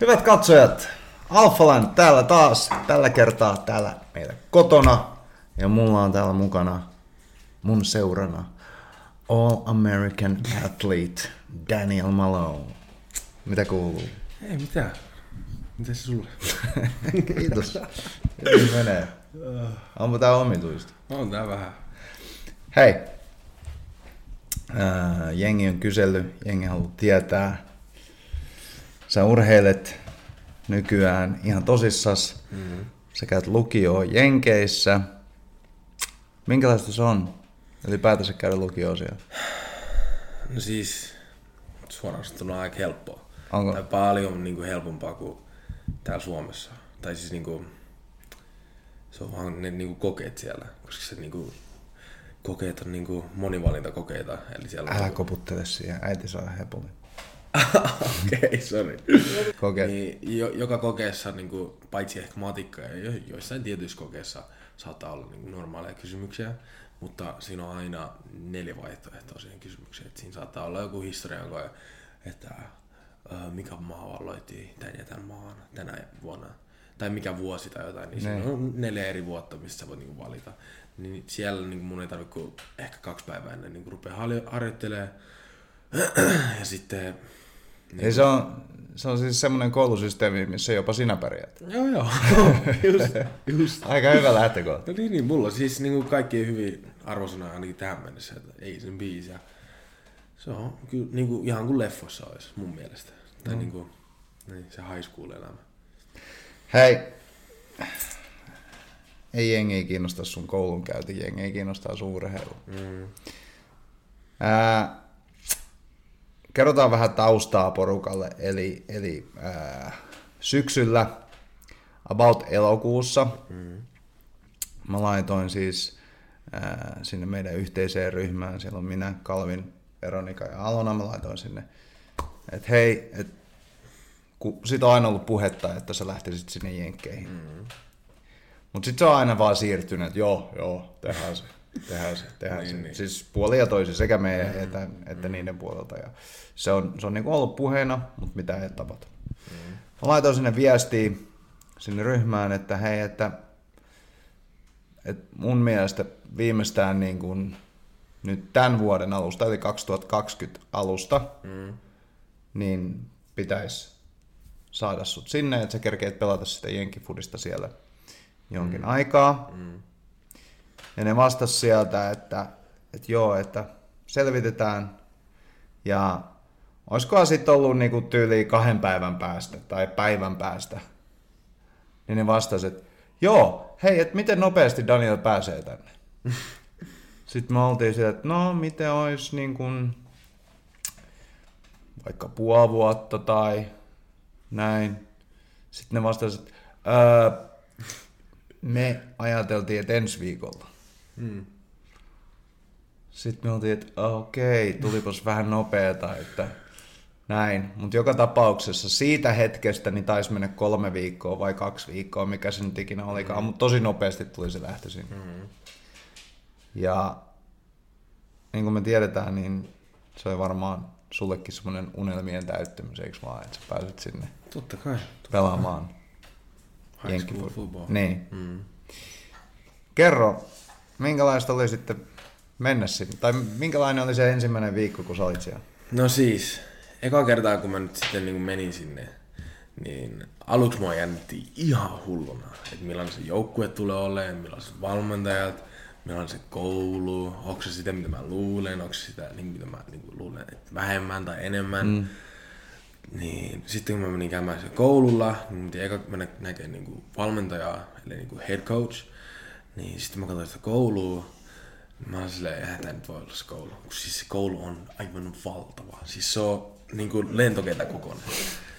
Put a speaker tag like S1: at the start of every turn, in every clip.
S1: Hyvät katsojat, Alphaland täällä taas, tällä kertaa täällä meillä kotona. Ja mulla on täällä mukana mun seurana All American Athlete Daniel Malone. Mitä kuuluu?
S2: Ei mitään. Mitä se sulle?
S1: Kiitos. Hyvin menee. Onpa tää omituista.
S2: On tää vähän.
S1: Hei. Ää, jengi on kysellyt, jengi haluaa tietää. Sä urheilet nykyään ihan tosissas. Mm-hmm. Sä käyt lukioon Jenkeissä. Minkälaista se on ylipäätänsä käydä lukioon siellä?
S2: No siis, suoraan sanottuna aika helppoa.
S1: Onko?
S2: Tai paljon niin kuin helpompaa kuin täällä Suomessa. Tai siis niin kuin, se on vaan ne niin kuin kokeet siellä. Koska se niin kuin, kokeet on niin kuin monivalintakokeita. Eli siellä on
S1: Älä koputtele siihen, äiti saa hepuli.
S2: Okei, okay, sorry. Niin, jo, joka kokeessa, niin kuin, paitsi ehkä matikka ja jo, joissain tietyissä kokeissa saattaa olla niin kuin, normaaleja kysymyksiä, mutta siinä on aina neljä vaihtoehtoa siihen kysymykseen. Et siinä saattaa olla joku historian koe, että ö, mikä maa valloitti tämän ja tämän maan tänä vuonna, tai mikä vuosi tai jotain, niin siinä
S1: Niin.
S2: on neljä eri vuotta, mistä sä voit niin kuin, valita. Niin siellä niin kuin, mun ei tarvitse ehkä kaksi päivää ennen niin kuin, rupeaa harjo- harjoittelemaan. ja sitten
S1: Ei se on, se on siis semmoinen koulusysteemi, missä jopa sinä pärjäät.
S2: Joo, joo. just, just.
S1: Aika hyvä lähtökohta.
S2: No niin, niin, mulla siis niin kuin kaikki hyvin arvosanoja ainakin tähän mennessä, että ei sen biisi. Ja se on kyllä niin kuin, ihan kuin leffossa olisi mun mielestä. Tai
S1: No.
S2: niin kuin, niin, se high school elämä.
S1: Hei, ei jengi kiinnosta sun koulunkäynti, jengi kiinnostaa sun urheilu.
S2: Mm.
S1: Ää, kerrotaan vähän taustaa porukalle, eli, eli ää, syksyllä, about elokuussa,
S2: Mm.
S1: mä laitoin siis ää, sinne meidän yhteiseen ryhmään, siellä on minä, Kalvin, Veronika ja Alona, mä laitoin sinne, että hei, et, kun siitä on aina ollut puhetta, että sä lähtisit sinne jenkkeihin.
S2: Mm.
S1: Mutta sitten se on aina vaan siirtynyt, että joo, joo, tehdään se, tehdään se, tehdään
S2: Niin,
S1: se.
S2: niin.
S1: Siis puoli ja toisin, sekä meidän että, että niiden puolelta. Ja se on, se on niinku ollut puheena, mutta mitä ei tapahtu. Mä laitoin sinne viestiä sinne ryhmään, että hei, että, että mun mielestä viimeistään niin kuin nyt tämän vuoden alusta, eli 2020 alusta,
S2: Mm.
S1: niin pitäisi saada sut sinne, että sä kerkeet pelata sitä jenkifudista siellä jonkin mm. aikaa.
S2: Mm.
S1: Ja ne vastas sieltä, että, että joo, että selvitetään. Ja olisikohan sitten ollut niinku tyyli kahden päivän päästä tai päivän päästä. Niin ne vastas, että joo, hei, että miten nopeasti Daniel pääsee tänne. Sitten me oltiin siellä, että no, miten olisi niin kuin, vaikka puoli vuotta tai näin. Sitten ne vastasivat, että öö, me ajateltiin, että ensi viikolla.
S2: Mm.
S1: Sitten me oltiin, että okei, tulipas vähän nopeeta, että näin. Mutta joka tapauksessa siitä hetkestä niin taisi mennä kolme viikkoa vai kaksi viikkoa, mikä se nyt ikinä olikaan, mutta tosi nopeasti tuli se lähtö sinne.
S2: Mm.
S1: Ja niin kuin me tiedetään, niin se oli varmaan sullekin semmoinen unelmien täyttymys, eikö vaan, että sä pääset sinne
S2: Totta kai.
S1: pelaamaan
S2: High school
S1: jenkkifut-
S2: football.
S1: Niin.
S2: Mm.
S1: Kerro, minkälaista oli sitten mennä sinne? Tai minkälainen oli se ensimmäinen viikko, kun sä olit siellä?
S2: No siis, eka kertaa kun mä nyt sitten niin menin sinne, niin aluksi mua jännitti ihan hulluna, että millainen se joukkue tulee olemaan, millaiset valmentajat, millainen se koulu, onko se sitä mitä mä luulen, onko se sitä niin, mitä mä niin luulen, että vähemmän tai enemmän. Mm. Niin, sitten kun mä menin käymään koululla, niin mun piti eka mennä näkemään niin valmentajaa, eli niin head coach. Niin sitten mä katsoin sitä koulua, Mä oon silleen, eihän tää nyt voi olla se koulu. Kun siis se koulu on aivan valtava. Siis se on niinku lentokentän kokoinen.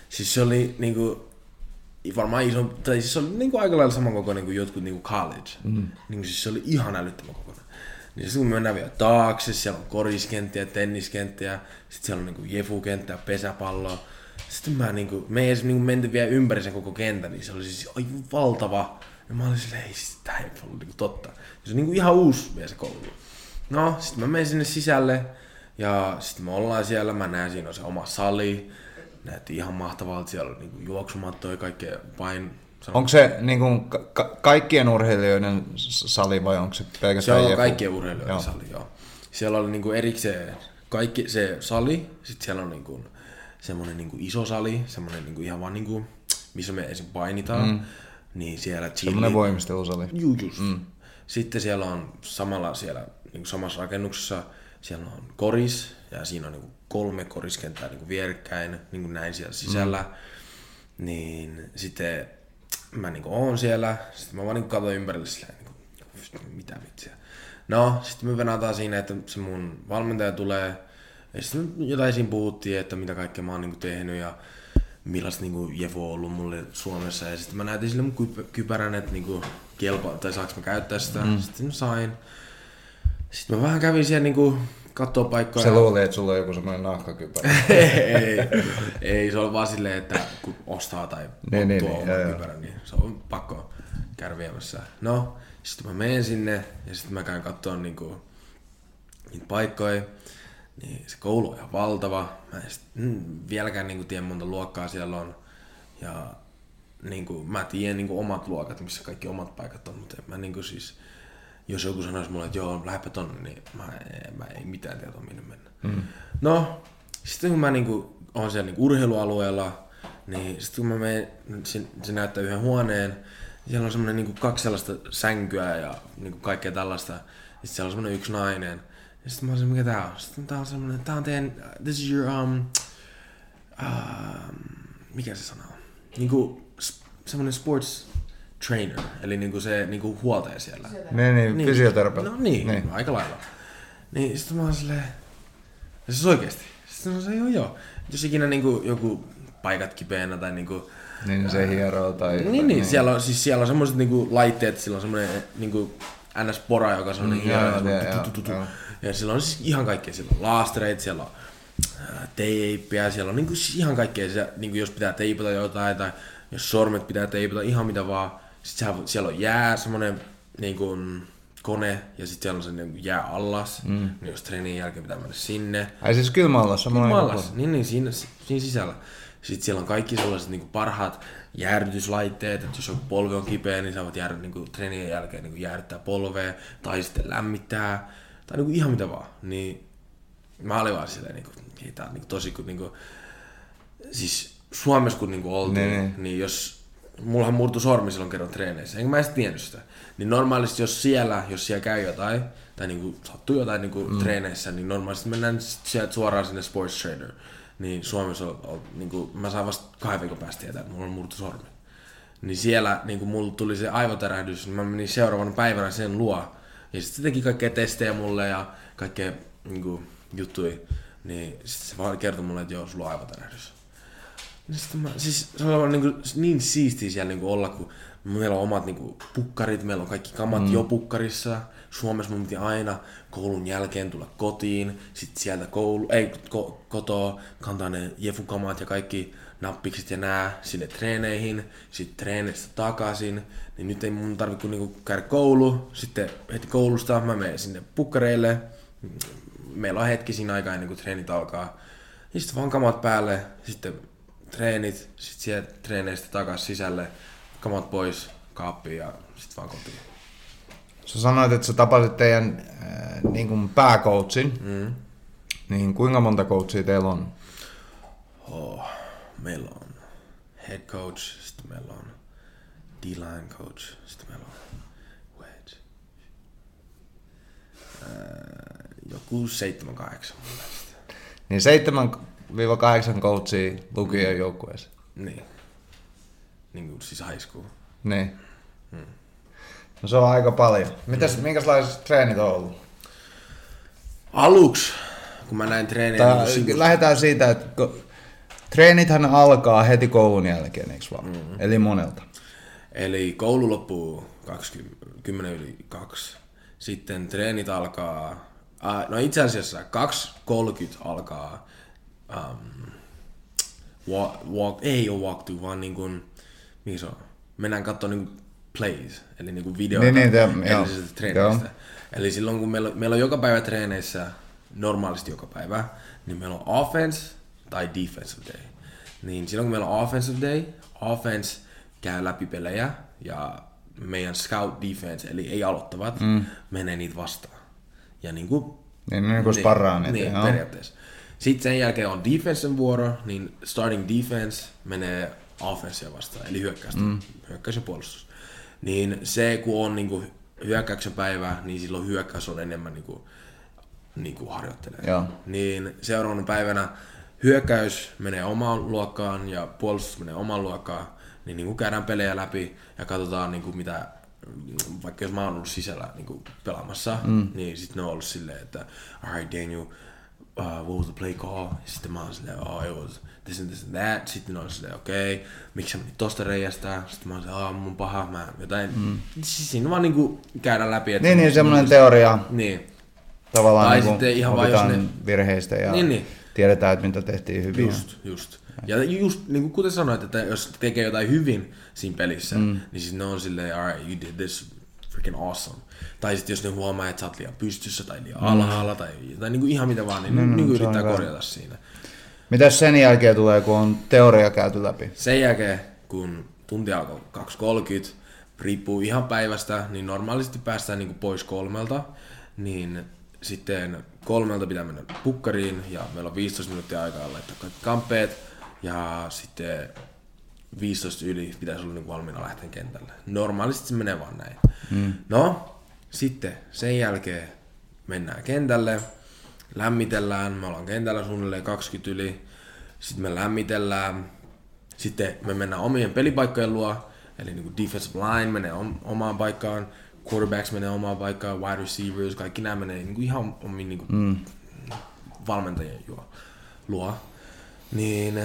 S2: Siis se oli niinku, varmaan iso, tai siis se oli niinku aika lailla saman kokoinen kuin jotkut niinku college. Mm. Niinku siis se oli ihan älyttömän kokoinen. Niin sitten kun me mennään vielä taakse, siellä on koriskenttiä, tenniskenttiä, sitten siellä on niinku jefukenttä, pesäpalloa. Sitten mä niinku, me ei edes niinku menty vielä ympäri sen koko kentän, niin se oli siis aivan valtava. Ja mä olin silleen, ei siis tää ei ollut niinku totta. Ja se on niinku ihan uusi vielä se koulu. No, sitten mä menen sinne sisälle ja sitten me ollaan siellä, mä näen siinä on se oma sali. näytti ihan mahtavalta. Siellä oli niinku juoksumattoja ja kaikkea pain... sano-
S1: Onko se niin kuin, ka- ka- kaikkien urheilijoiden sali vai onko se
S2: Se
S1: pelkästään
S2: on
S1: Jefu?
S2: kaikkien urheilijoiden
S1: Joo.
S2: sali, joo. Siellä oli niinku erikseen kaikki se sali, sitten siellä on niinku semmoinen niinku iso sali, semmoinen niinku ihan vaan niinku, missä me esim. painitaan. Mm. Niin siellä chilli-
S1: voimistelusali.
S2: Juu, just. Mm. Sitten siellä on samalla siellä niin samassa rakennuksessa, siellä on koris ja siinä on niin kolme koriskenttää niin vierekkäin, niin kuin näin siellä sisällä. Mm. Niin sitten mä niin oon siellä, sitten mä vaan niin katsoin ympärille silleen, niin kuin, mitä vitsiä. No, sitten me venataan siinä, että se mun valmentaja tulee, ja sitten jotain siinä puhuttiin, että mitä kaikkea mä oon niin tehnyt ja millaista niinku Jefu on ollut mulle Suomessa. Ja sitten mä näytin sille mun kyp- kypärän, että niinku kelpaa, tai saaks mä käyttää sitä. Mm. Sitten sain. Sitten mä vähän kävin siellä niinku kattoo paikkoja.
S1: Se luuli, että sulla on joku semmoinen nahkakypärä.
S2: ei, ei, se on vaan silleen, että kun ostaa tai
S1: Niin, niin,
S2: tuo
S1: niin,
S2: oman
S1: joo.
S2: kypärän, niin se on pakko käydä viemässä. No, sitten mä menen sinne ja sitten mä käyn katsoa niinku niitä paikkoja. Niin se koulu on ihan valtava. Mä en sit, mm, vieläkään niinku tiedä monta luokkaa siellä on. Ja niinku, mä tiedän niinku omat luokat, missä kaikki omat paikat on, mutta mä niinku siis, jos joku sanoisi mulle, että joo, lähdepä tonne, niin mä, mä ei mitään tiedä, minne mennä. Mm. No, sitten kun mä niinku on siellä niinku urheilualueella, niin sitten kun mä menen, se, se näyttää yhden huoneen, siellä on semmoinen niinku kaksi sellaista sänkyä ja niinku kaikkea tällaista. Ja sitten siellä on semmoinen yksi nainen. Ja sitten mä olisin, mikä tää on? Sitten tää on semmoinen, tää on teidän, this is your, um, um, mikä se sana on? Niinku s- semmoinen sports trainer, eli niinku se niinku huoltaja siellä.
S1: niin, niin, fysioterapeutti.
S2: No niin,
S1: niin.
S2: niin, aika lailla. Niin sitten mä oon silleen, siis oikeesti. Sitten mä sanoin, joo joo. Jos ikinä niinku joku paikat kipeänä tai niinku,
S1: Niin se hieroo tai...
S2: niin, niin, siellä on, siis siellä on semmoiset niinku laitteet, sillä on semmoinen niinku NS-pora, joka on semmoinen
S1: Mm,
S2: hieno,
S1: joo,
S2: ja sillä on siis ihan kaikkea, siellä on laastereita, siellä on ää, teippiä, siellä on niinku siis ihan kaikkea, siellä, niinku jos pitää teipata jotain tai jos sormet pitää teipata, ihan mitä vaan. Sitten siellä, siellä on jää, semmoinen niinku, kone ja sitten siellä on se niinku jää allas, mm. niin jos treenin jälkeen pitää mennä sinne.
S1: Ai siis kylmäallas, samoin
S2: Mallas, niin, niin siinä, siinä sisällä. Sitten siellä on kaikki sellaiset niin parhaat jäähdytyslaitteet, että jos joku polvi on kipeä, niin saavat jäädä niin treenien jälkeen niin jäädyttää polvea tai sitten lämmittää tai niin ihan mitä vaan. Niin mä olin vaan silleen, niin kuin, ei, tää on niin tosi kun niin kuin, siis Suomessa kun niin oltiin,
S1: Niin,
S2: niin,
S1: niin.
S2: niin jos mullahan murtu sormi silloin kerran treeneissä, enkä mä edes tiennyt sitä. Niin normaalisti jos siellä, jos siellä käy jotain, tai niinku sattuu jotain niinku mm. treeneissä, niin normaalisti mennään sieltä suoraan sinne sports trainer. Niin Suomessa on, on niinku, mä saan vasta kahden viikon päästä tietää, että mulla on murtu sormi. Niin siellä niinku mulla tuli se aivotärähdys, niin mä menin seuraavana päivänä sen luo. Ja sitten se teki kaikkea testejä mulle ja kaikkea niinku, juttui. Niin sitten se vaan kertoi mulle, että joo, sulla on aivotärähdys. No sitten mä, siis se on niin, kuin, niin siistiä siellä niin kuin olla, kun meillä on omat niin kuin, pukkarit, meillä on kaikki kamat mm. jo pukkarissa. Suomessa mun piti aina koulun jälkeen tulla kotiin, sitten sieltä koulu, ei ko, kotoa, kantaa ne jefukamat ja kaikki nappikset ja nää sinne treeneihin, sitten treeneistä takaisin. Niin nyt ei mun tarvitse kuin niinku käydä koulu, sitten heti koulusta mä menen sinne pukkareille. Meillä on hetki siinä aikaa ennen kuin treenit alkaa. Ja sitten vaan kamat päälle, sitten treenit, sitten sieltä treeneistä takaisin sisälle, kamat pois, kaappiin ja sitten vaan kotiin.
S1: Sä sanoit, että sä tapasit teidän äh, niin kuin pääcoachin. Mm. Niin kuinka monta coachia teillä on?
S2: Oh, meillä on head coach, sitten meillä on D-line coach, sitten meillä on wedge. Ää, joku 7-8 mun mielestä.
S1: Niin 7-8 coachia lukion joukkueessa.
S2: Niin. Niin kuin siis high school.
S1: Niin. No se on aika paljon. Mitäs, minkälaiset treenit on ollut?
S2: Aluksi, kun mä näin treenejä
S1: Tää,
S2: niin
S1: lähdetään siitä, että ko- treenithän alkaa heti koulun jälkeen, eikö vaan? Mm. Eli monelta.
S2: Eli koulu loppuu 20, 10 yli 2. Sitten treenit alkaa, äh, no itse asiassa 2.30 alkaa, um, walk, walk, ei ole walkthrough, vaan niin kuin, mikä se on? Mennään katsoa niin plays, eli niin kuin videoita
S1: Niin, niin,
S2: edellisestä treenistä. Eli silloin kun meillä, meillä on joka päivä treeneissä, normaalisti joka päivä, niin meillä on offense tai defensive day. Niin silloin kun meillä on offensive day, offense käy läpi pelejä ja meidän scout defense, eli ei aloittavat, mm. menee niitä vastaan. Ja niin kuin,
S1: Niin, niin kuin sparraa niitä.
S2: niin, periaatteessa. Sitten sen jälkeen on defensen vuoro, niin starting defense menee offenssia vastaan, eli hyökkäystä, mm. hyökkäys ja puolustus. Niin se, kun on niinku hyökkäyksen päivä, niin silloin hyökkäys on enemmän niinku, niinku harjoittelee.
S1: Joo.
S2: Niin seuraavana päivänä hyökkäys menee omaan luokkaan ja puolustus menee omaan luokkaan, niin niinku käydään pelejä läpi ja katsotaan niinku mitä, vaikka jos mä oon ollut sisällä niinku pelaamassa, mm. niin sitten ne on ollut silleen, että alright Daniel, uh, what was the play call? Ja sitten mä oon silleen, oh it was this and this and that. Sitten ne on silleen, okei, okay, miksi sä menit tosta reiästä? Sitten mä oon silleen, oh, mun paha, mä jotain. Mm. Siis siinä vaan niinku käydään läpi. Että
S1: Niin, niin semmoinen teoria
S2: Niin,
S1: tavallaan
S2: Tai
S1: niin
S2: sitten ihan vaan, jos ne-
S1: virheistä ja
S2: Niin, niin.
S1: tiedetään, että mitä tehtiin hyvin.
S2: Just, just. Ja just niin kuin kuten sanoit, että jos tekee jotain hyvin siinä pelissä, mm. niin siis ne on silleen, alright, you did this freaking awesome. Tai sitten jos ne huomaa, että sä oot liian pystyssä tai liian mm. alhaalla tai, tai niin kuin ihan mitä vaan, niin, mm, niin kuin
S1: on
S2: yrittää korjata siinä.
S1: Mitäs sen jälkeen tulee, kun on teoria käyty läpi?
S2: Sen jälkeen, kun tunti alkoi 2.30, riippuu ihan päivästä, niin normaalisti päästään niin kuin pois kolmelta, niin sitten kolmelta pitää mennä pukkariin ja meillä on 15 minuuttia aikaa laittaa kaikki kamppeet ja sitten 15 yli pitäisi olla niin valmiina lähteä kentälle. Normaalisti se menee vaan näin. Mm. No, sitten sen jälkeen mennään kentälle, lämmitellään, me ollaan kentällä suunnilleen 20 yli, sitten me lämmitellään, sitten me mennään omien pelipaikkojen luo, eli niin kuin defensive line menee om- omaan paikkaan, quarterbacks menee omaan paikkaan, wide receivers, kaikki nämä menee niin kuin ihan omiin niin kuin mm. valmentajien juo, luo. Niin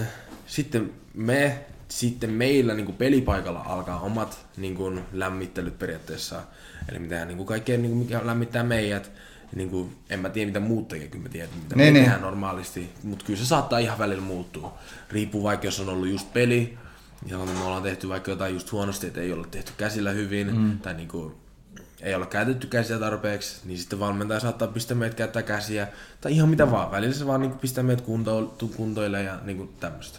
S2: sitten me, sitten meillä niin kuin pelipaikalla alkaa omat niin kuin lämmittelyt periaatteessa. Eli mitä niin kuin kaikkea, niin kuin mikä lämmittää meidät. Niin kuin, en mä tiedä mitä muut tekee, kyllä mä tiedän mitä
S1: Niin,
S2: me
S1: niin.
S2: tehdään normaalisti. Mutta kyllä se saattaa ihan välillä muuttua. Riippuu vaikka jos on ollut just peli, ja me ollaan tehty vaikka jotain just huonosti, että ei olla tehty käsillä hyvin, mm. tai niin kuin, ei olla käytetty käsiä tarpeeksi, niin sitten valmentaja saattaa pistää meidät käyttää käsiä, tai ihan mitä vaan. Välillä se vaan niin kuin pistää meidät kunto, kuntoille ja niin kuin tämmöistä.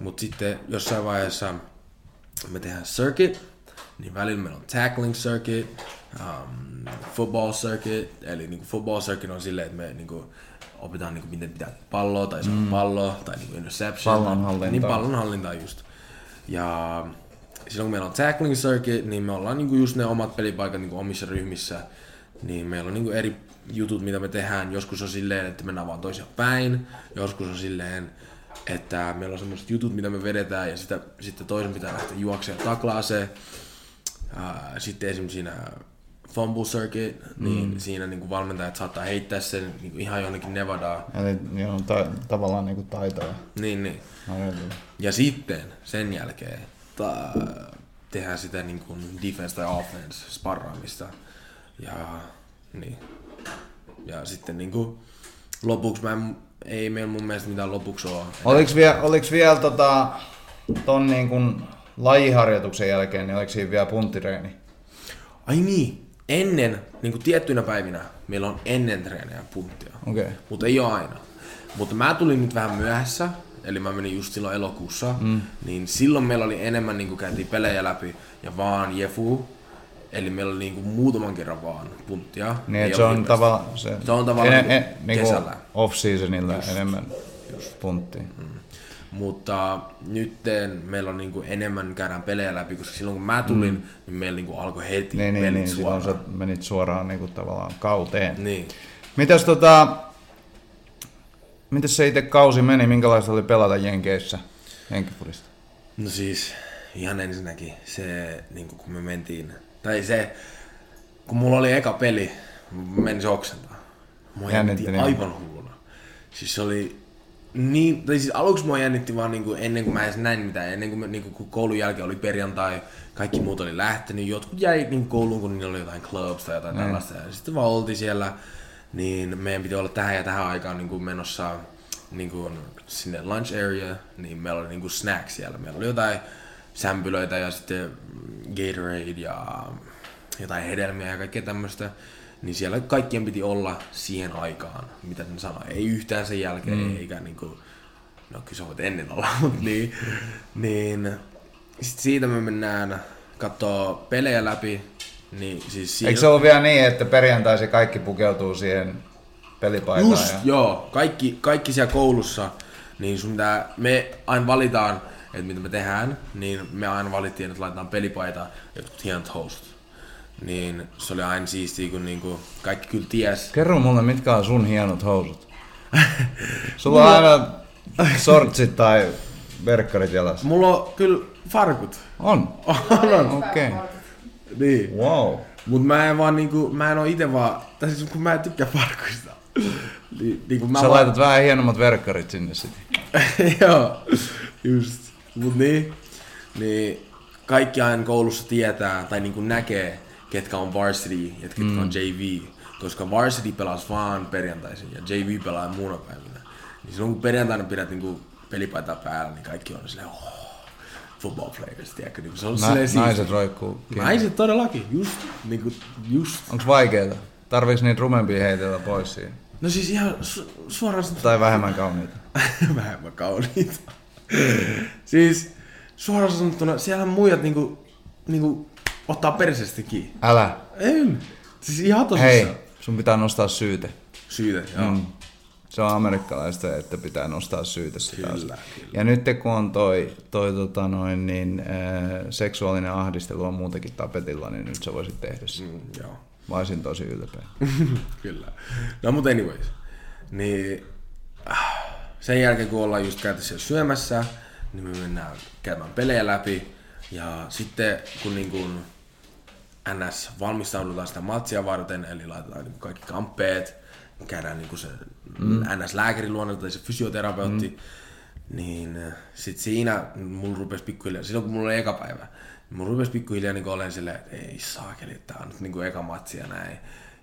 S2: Mutta sitten jossain vaiheessa me tehdään circuit, niin välillä meillä on tackling circuit, um, football circuit, eli niinku football circuit on silleen, että me niinku opitaan niinku miten pitää palloa tai saada mm. palloa tai niinku interception.
S1: Pallonhallintaa.
S2: Niin pallonhallintaa just. Ja silloin kun meillä on tackling circuit, niin me ollaan niinku just ne omat pelipaikat niinku omissa ryhmissä. Niin meillä on niinku eri jutut, mitä me tehdään. Joskus on silleen, että mennään vaan toisia päin. Joskus on silleen, että meillä on semmoiset jutut, mitä me vedetään ja sitä, sitten toisen pitää lähteä juoksemaan ja taklaa se. Ää, Sitten esimerkiksi siinä fumble circuit, niin mm. siinä niin kuin valmentajat saattaa heittää sen niin kuin ihan jonnekin Nevadaan.
S1: Eli on ta- tavallaan niinku taitoja
S2: Niin, niin.
S1: harjoitella.
S2: Ja sitten sen jälkeen ta- tehdään sitä niin kuin defense tai offense sparraamista. Ja, niin. ja sitten niin kuin, lopuksi mä en, ei meillä mun mielestä mitään lopuksi ole.
S1: Oliks vielä, oliks vielä tota, ton niin kun lajiharjoituksen jälkeen, niin oliko siinä vielä punttireeni?
S2: Ai niin, ennen, niin kuin tiettyinä päivinä, meillä on ennen treenejä punttia.
S1: Okei. Okay.
S2: Mutta ei ole aina. Mutta mä tulin nyt vähän myöhässä, eli mä menin just silloin elokuussa, mm. niin silloin meillä oli enemmän, niin kuin käytiin pelejä läpi, ja vaan Jefu, eli meillä oli niin kuin muutaman kerran vaan punttia.
S1: Niin, se on, tava, se,
S2: Se on tavallaan
S1: en,
S2: niinku
S1: en, niinku
S2: kesällä.
S1: off-seasonilla enemmän punttia.
S2: Mm. Mutta nyt meillä on niinku enemmän käydään pelejä läpi, koska silloin kun mä tulin, mm. niin meillä niinku alkoi heti
S1: Niin, niin,
S2: pelit
S1: niin silloin
S2: suoraan.
S1: sä menit suoraan niinku tavallaan kauteen.
S2: Niin.
S1: Mitäs tota, mitäs se itse kausi meni, minkälaista oli pelata Jenkeissä, Jenkifudista?
S2: No siis, ihan ensinnäkin se, niin kun me mentiin, tai se, kun mulla oli eka peli, mä menin se oksentaa. Mua
S1: jännitti niin.
S2: aivan hulluna. Siis se oli niin, tai siis aluksi mua jännitti vaan niinku ennen kuin mä edes näin mitään, ennen kuin, me, niinku, kun koulun jälkeen oli perjantai, kaikki muut oli lähtenyt, jotkut jäi niin kouluun, kun niillä oli jotain clubs tai jotain tällaista, ja sitten vaan oltiin siellä, niin meidän piti olla tähän ja tähän aikaan niin kuin menossa niin kuin sinne lunch area, niin meillä oli niin kuin snacks siellä. Meillä oli jotain sämpylöitä ja sitten Gatorade ja jotain hedelmiä ja kaikkea tämmöistä. Niin siellä kaikkien piti olla siihen aikaan, mitä ne sanoi. Ei yhtään sen jälkeen, mm. eikä niinku, no kyllä sä voit ennen olla, mutta niin, niin sit siitä me mennään katsoo pelejä läpi, niin siis siinä...
S1: Eikö se ole vielä niin, että perjantaisin kaikki pukeutuu siihen pelipaitaan?
S2: Just, ja... joo. Kaikki, kaikki siellä koulussa, niin sun pitää, me aina valitaan, että mitä me tehdään, niin me aina valittiin, että laitetaan pelipaita jotkut hienot host. Niin se oli aina siistiä, kun niinku kaikki kyllä ties.
S1: Kerro mulle, mitkä on sun hienot housut. Sulla on aina sortsit tai verkkarit jalassa.
S2: Mulla on kyllä farkut.
S1: On?
S2: On, on.
S1: Okei. Okay.
S2: Niin.
S1: Wow.
S2: Mut mä en vaan niinku, mä en oo ite vaan, tai siis kun mä en tykkää farkuista. Niin, niinku mä
S1: Sä
S2: vaan,
S1: laitat vähän hienommat verkkarit sinne sitten.
S2: Joo, just. Mut niin, niin kaikki aina koulussa tietää tai niinku näkee, ketkä on varsity ja ketkä mm. on JV. Koska varsity pelas vaan perjantaisin ja JV pelaa muuna päivinä. Niin silloin kun perjantaina pidät niinku pelipaitaa päällä, niin kaikki on silleen, oh, football players, tiedätkö? Niin se on
S1: Nä,
S2: silleen siistiä.
S1: naiset roikkuu. kiinni.
S2: Naiset todellakin, just, niinku, just.
S1: Onks vaikeeta? Tarviiks niitä rumempia heitellä pois siinä?
S2: No siis ihan su- suoraan sanottuna-
S1: Tai vähemmän kauniita?
S2: vähemmän kauniita. siis suoraan sanottuna, siellä muijat niinku, niinku ottaa perseestä kiinni.
S1: Älä.
S2: En. Siis ihan tosissaan.
S1: Hei, sun pitää nostaa syyte.
S2: Syytä, joo.
S1: Mm. Se on amerikkalaista, että pitää nostaa syyte sitä.
S2: Kyllä, kyllä.
S1: Ja nyt kun on toi, toi tota noin, niin, äh, seksuaalinen ahdistelu on muutenkin tapetilla, niin nyt sä voisit tehdä sen.
S2: Mm, joo.
S1: Mä olisin tosi ylpeä.
S2: Kyllä. No mutta anyways. Niin äh, sen jälkeen kun ollaan just käyty siellä syömässä, niin me mennään käymään pelejä läpi. Ja sitten kun niin kuin NS valmistaudutaan sitä matsia varten, eli laitetaan niin kaikki kamppeet, käydään niin kuin se mm. NS-lääkärin luona tai se fysioterapeutti, mm. niin sit siinä mulla rupesi pikkuhiljaa, silloin kun mulla oli eka päivä, niin mulla rupesi pikkuhiljaa niin olemaan silleen, että ei saakeli, tää on nyt niin kuin eka matsi ja näin.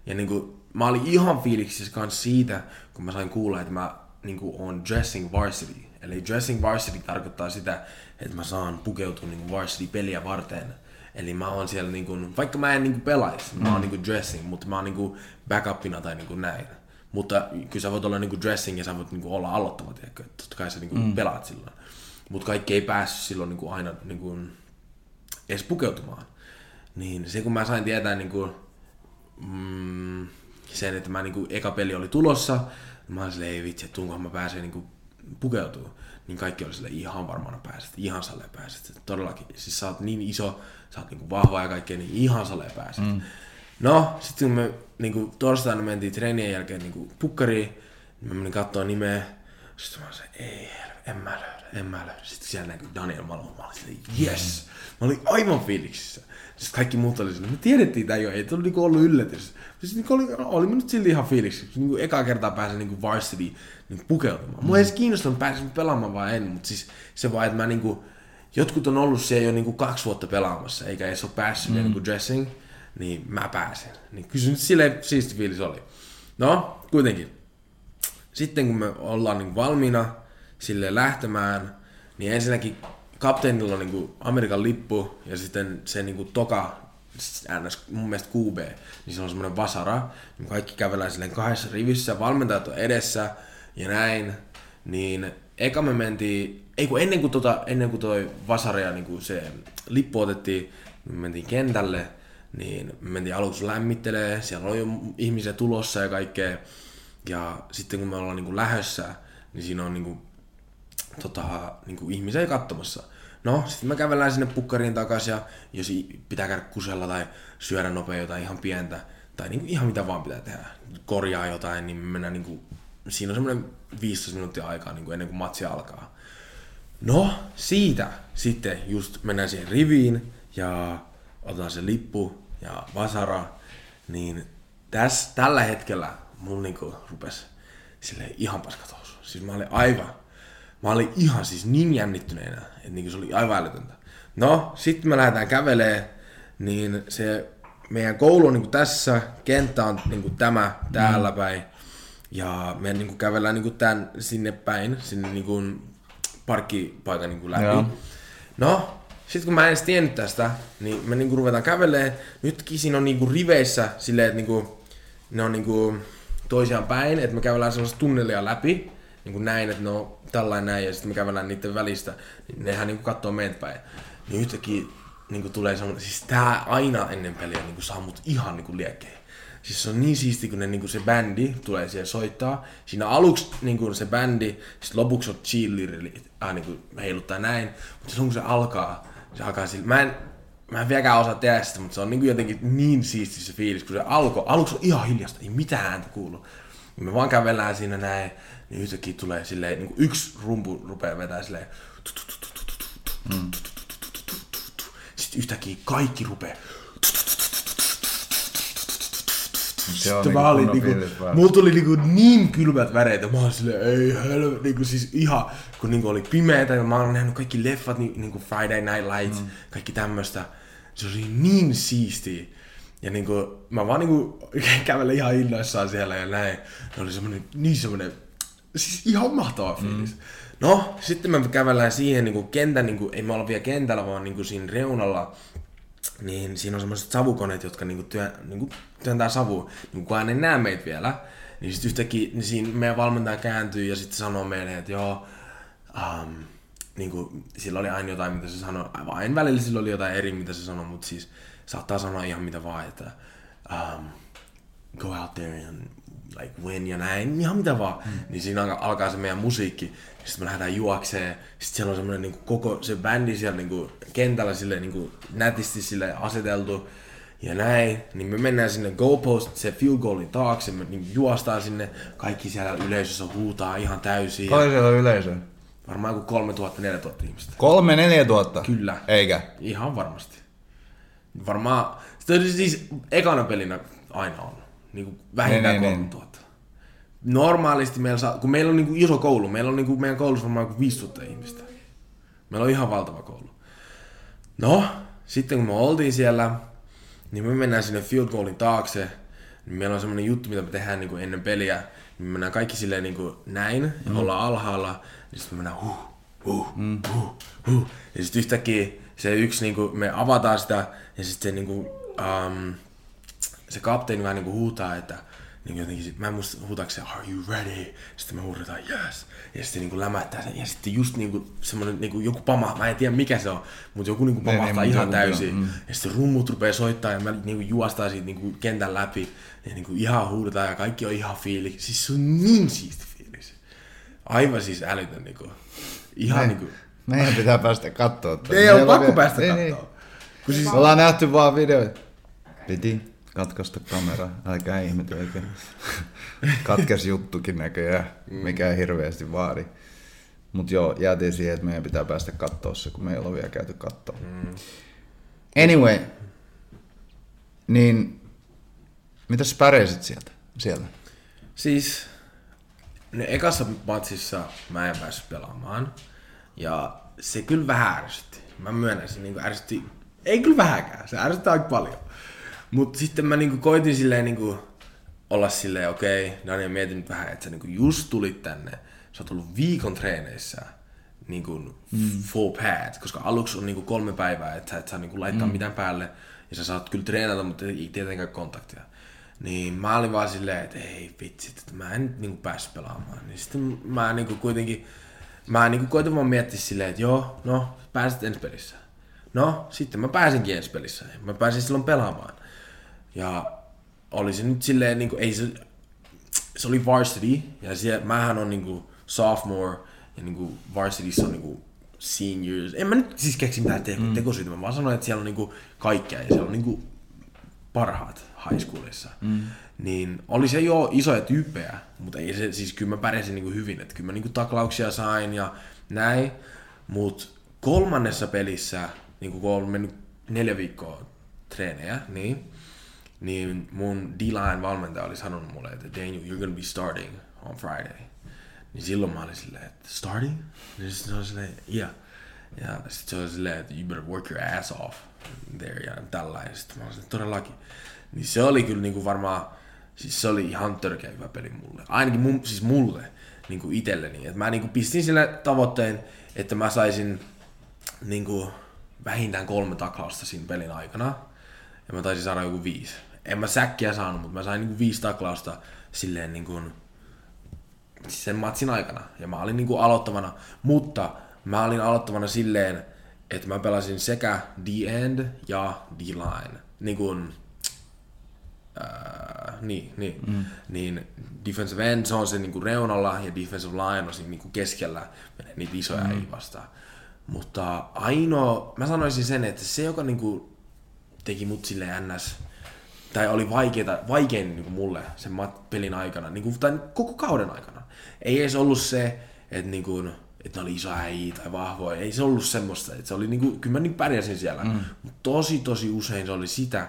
S2: Ja niin kuin, mä olin ihan fiiliksissä kanssa siitä, kun mä sain kuulla, että mä niin kuin, on dressing varsity. Eli dressing varsity tarkoittaa sitä, että mä saan pukeutua niin kuin varsity-peliä varten. Eli mä oon siellä, niin kuin, vaikka mä en niin kuin pelaisi, mä oon niin kuin dressing, mutta mä oon niin kuin backupina tai niin kuin näin. Mutta kyllä sä voit olla niin kuin dressing ja sä voit niin kuin olla aloittava, tiedätkö? Totta kai sä niin kuin mm. pelaat silloin. Mutta kaikki ei päässyt silloin niin kuin aina niin kuin edes pukeutumaan. Niin se kun mä sain tietää niin kuin, mm, sen, että mä niinku, eka peli oli tulossa, niin mä olin silleen, ei vitsi, että tuunkohan mä pääsen niinku, pukeutumaan. Niin kaikki oli silleen, ihan varmana pääset, ihan saleen pääset. Todellakin, siis sä oot niin iso, sä oot niinku vahva ja kaikkea, niin ihan saleen pääset. Mm. No, sitten kun me niinku, torstaina mentiin treenien jälkeen niinku, pukkariin, niin mä menin kattoo nimeä. Sitten mä se, ei, en mä löydä, en mä löydä. Sitten siellä näkyi Daniel Malo, mä olin silleen, yes! Mä olin aivan fiiliksissä. Sitten kaikki muut oli silleen, me tiedettiin tää jo, ei tullut niinku ollut yllätys. Sitten niinku oli, oli minut silti ihan fiiliksi. Niinku eka kertaa pääsin niinku varsity niinku pukeutumaan. Mua ei edes kiinnostanut pääsin pelaamaan vai en, mutta siis se vaan, että mä niinku, jotkut on ollut siellä jo niinku kaksi vuotta pelaamassa, eikä edes ole päässyt mm. niinku dressing, niin mä pääsin. Niin kyllä nyt silleen siisti fiilis oli. No, kuitenkin. Sitten kun me ollaan niin valmiina sille lähtemään, niin ensinnäkin kapteenilla on niin Amerikan lippu ja sitten se niin toka, ns, mun mielestä QB, niin se on semmoinen vasara. Niin kaikki kävellään silleen kahdessa rivissä, valmentajat on edessä ja näin. Niin eka me mentiin, ei kun ennen kuin, tota, ennen kuin toi vasara ja niin se lippu otettiin, niin me mentiin kentälle, niin me mentiin aluksi lämmittelee, siellä on jo ihmisiä tulossa ja kaikkea. Ja sitten kun me ollaan niin lähössä, niin siinä on niin kuin, tota, niin kuin ihmisiä katsomassa. No, sitten me kävellään sinne pukkariin takaisin ja jos pitää käydä kusella tai syödä nopea jotain ihan pientä, tai niin ihan mitä vaan pitää tehdä, korjaa jotain, niin me mennään niin kuin, siinä on semmoinen 15 minuuttia aikaa niin kuin ennen kuin matsi alkaa. No, siitä sitten just mennään siihen riviin ja otetaan se lippu ja vasara, niin täs, tällä hetkellä mulla niinku rupes silleen ihan paskat housu. Siis mä olin aivan, mä olin ihan siis niin jännittyneenä, että niinku se oli aivan älytöntä. No, sitten me lähdetään kävelee, niin se meidän koulu on niinku tässä, kenttä on niinku tämä täällä päin. Ja me niinku kävellään niinku tän sinne päin, sinne niinku parkkipaikan niinku läpi.
S1: Joo.
S2: No, sitten kun mä en edes tiennyt tästä, niin me niinku ruvetaan kävelee. Nytkin siinä on niinku riveissä silleen, että niinku, ne on niinku toisiaan päin, että me kävellään sellaista tunnelia läpi. niin näin, että no tällainen näin, ja sitten me kävellään niiden välistä, niin nehän niin katsoo meitä päin. Niin yhtäkkiä niin tulee semmoinen, siis tää aina ennen peliä niin saa mut ihan niin liekkeen. Siis se on niin siisti, kun ne, niin kuin se bändi tulee siellä soittaa. Siinä aluksi niin kuin se bändi, sitten lopuksi on cheerleaderit, äh, niin kuin heiluttaa näin. Mutta silloin kun se alkaa, se alkaa sillä. Mä en, mä en vieläkään osaa tehdä sitä, mutta se on niin kuin jotenkin niin siisti se fiilis, kun se alkoi. Aluksi on ihan hiljasta, ei mitään ääntä kuulu. Me vaan kävellään siinä näin, niin yhtäkkiä tulee silleen, niin kuin yksi rumpu rupeaa vetää silleen. Mm. Sitten yhtäkkiä kaikki rupeaa
S1: Se on niinku
S2: mä olin niinku, mulla tuli niinku niin kylmät väreet, ja mä olin silleen, ei helvetti, niinku siis ihan, kun niinku oli pimeätä, ja mä oon nähnyt kaikki leffat, ni- niinku Friday Night Lights, mm. kaikki tämmöstä. Se oli niin siistiä. Ja niinku, mä vaan niinku kävelen ihan innoissaan siellä ja näin. Se oli semmonen, niin semmonen, siis ihan mahtava fiilis. Mm. No, sitten me kävellään siihen niinku kentän, niinku, ei me olla vielä kentällä, vaan niinku siinä reunalla, niin siinä on semmoiset savukoneet, jotka niinku työ, niinku työntää savua. Niin kun ne näe meitä vielä, niin sitten yhtäkkiä niin siinä meidän valmentaja kääntyy ja sitten sanoo meille, että joo, um, niin kuin, sillä oli aina jotain, mitä se sanoi. Aina välillä sillä oli jotain eri, mitä se sanoi, mutta siis saattaa sanoa ihan mitä vaan, että um, go out there and like win ja näin, ihan mitä vaan. Mm. Niin siinä alkaa, se meidän musiikki, sitten me lähdetään juokseen, sitten siellä on semmoinen niin koko se bändi siellä niin kuin, kentällä sille niin kuin, nätisti sille aseteltu, ja näin, niin me mennään sinne goalpost, se field goalin taakse, me niin juostaan sinne, kaikki siellä yleisössä huutaa ihan täysin.
S1: Paljon siellä on yleisöä?
S2: Varmaan joku 3000-4000 ihmistä.
S1: Kolme, neljä tuhatta?
S2: Kyllä.
S1: Eikä?
S2: Ihan varmasti. Varmaan, se oli siis ekana pelinä aina on. Niin kuin vähintään
S1: Niin, niin,
S2: 3000. Normaalisti meillä saa, kun meillä on niin kuin iso koulu, meillä on niin kuin meidän koulussa varmaan joku 5000 ihmistä. Meillä on ihan valtava koulu. No, sitten kun me oltiin siellä, niin me mennään sinne field goalin taakse, niin meillä on semmoinen juttu, mitä me tehdään niin kuin ennen peliä, niin me mennään kaikki silleen niin kuin näin, ja mm. ollaan alhaalla, niin sitten me mennään huh, huh, mm. huh, huh. Ja sitten yhtäkkiä se yksi, niin kuin, me avataan sitä, ja sitten se, niin kuin, um, se kapteeni vähän niin kuin huutaa, että niin jotenkin, sit, mä en muista huutaako se, are you ready? Sitten me huudetaan, yes. Ja sitten niin kuin lämättää sen. Ja sitten just niin kuin, semmoinen niin kuin joku pama, mä en tiedä mikä se on, mutta joku niin kuin
S1: Niin,
S2: pamahtaa
S1: niin,
S2: ihan täysin.
S1: mm.
S2: Ja sitten rummut rupeaa soittaa ja mä niin kuin juostaan siitä niin kuin kentän läpi. Ja niin kuin ihan huudetaan ja kaikki on ihan fiili. Siis se on niin siisti fiilis. Aivan siis älytön niin kuin, ihan
S1: Me-
S2: niin kuin,
S1: Meidän pitää päästä kattoo. tätä.
S2: ei ole pakko
S1: vielä-
S2: päästä
S1: Ei, niin.
S2: katsoa. Kun siis,
S1: Me ollaan nähty vaan videoita. Piti katkaista kamera, älkää ihmetelkö. Katkes juttukin näköjään, mikä ei hirveästi vaadi. Mut joo, jäätiin siihen, että meidän pitää päästä kattoo se, kun me ei ole vielä käyty kattoo. Anyway, niin mitäs sä pärjäsit sieltä? siellä?
S2: Siis ne ekassa matsissa mä en päässyt pelaamaan. Ja se kyllä vähän ärsytti. Mä myönnän, se niinku ärsytti. Ei kyllä vähäkään, se ärsytti aika paljon. Mutta sitten mä niinku koitin silleen niinku olla silleen, okei, okay, Daniel mietin nyt vähän, että sä niinku just tulit tänne. Sä oot ollut viikon treeneissä niin kuin full pad, koska aluksi on niin kuin kolme päivää, että sä et saa niin kuin laittaa mm. mitään päälle, ja sä saat kyllä treenata, mutta ei tietenkään kontaktia. Niin mä olin vaan silleen, että ei vitsit, että mä en nyt niin kuin päässyt pelaamaan. Niin sitten mä niin kuin kuitenkin, mä niin kuin koitin vaan miettiä silleen, että joo, no, pääsit ensi pelissä. No, sitten mä pääsinkin ensi pelissä. Mä pääsin silloin pelaamaan. Ja oli se nyt silleen, niin kuin, ei se, se oli varsity, ja siellä, mähän on niinku sophomore, ja niinku varsityssä on niinku seniors. En mä nyt siis keksi mitään te- mm. tekosyitä, mä vaan sanoin, että siellä on niinku kaikkea, ja siellä on niinku parhaat high schoolissa. Mm. Niin oli se jo isoja tyyppejä, mutta ei se, siis kyllä mä pärjäsin niinku hyvin, että kyllä mä niinku taklauksia sain ja näin. Mutta kolmannessa pelissä, niinku kun on mennyt neljä viikkoa treenejä, niin niin mun D-line valmentaja oli sanonut mulle, että Daniel, you're gonna be starting on Friday. Niin silloin mä olin silleen, että starting? Niin sitten se oli silleen, yeah. Ja sitten se oli silleen, että you better work your ass off there ja. Ja sitten mä olin silleen, todellakin. Niin se oli kyllä niinku varmaan, siis se oli ihan törkeä hyvä peli mulle. Ainakin mun, siis mulle, niinku itselleni. Että mä niinku pistin sille tavoitteen, että mä saisin niinku vähintään kolme taklausta siinä pelin aikana. Ja mä taisin saada joku viisi. En mä säkkiä saanut, mutta mä sain niinku viisi taklausta silleen niinku siis sen matsin aikana. Ja mä olin niinku aloittavana, mutta mä olin aloittavana silleen, että mä pelasin sekä D-end ja D-line. Niin kuin, niin, niin, mm. niin defensive end se on se niinku reunalla ja defensive line on siinä niinku keskellä menee niitä isoja mm. vastaan. Mutta ainoa, mä sanoisin sen, että se joka niinku teki mut sille ns tai oli vaikeita, vaikein niin kuin mulle sen mat- pelin aikana, niin kuin, tai koko kauden aikana. Ei edes ollut se, että, niin kuin, että ne oli iso äijä tai vahvoja. Ei se ollut semmoista. Että se oli niin kuin, kyllä mä niin pärjäsin siellä. Mm. Mutta tosi tosi usein se oli sitä,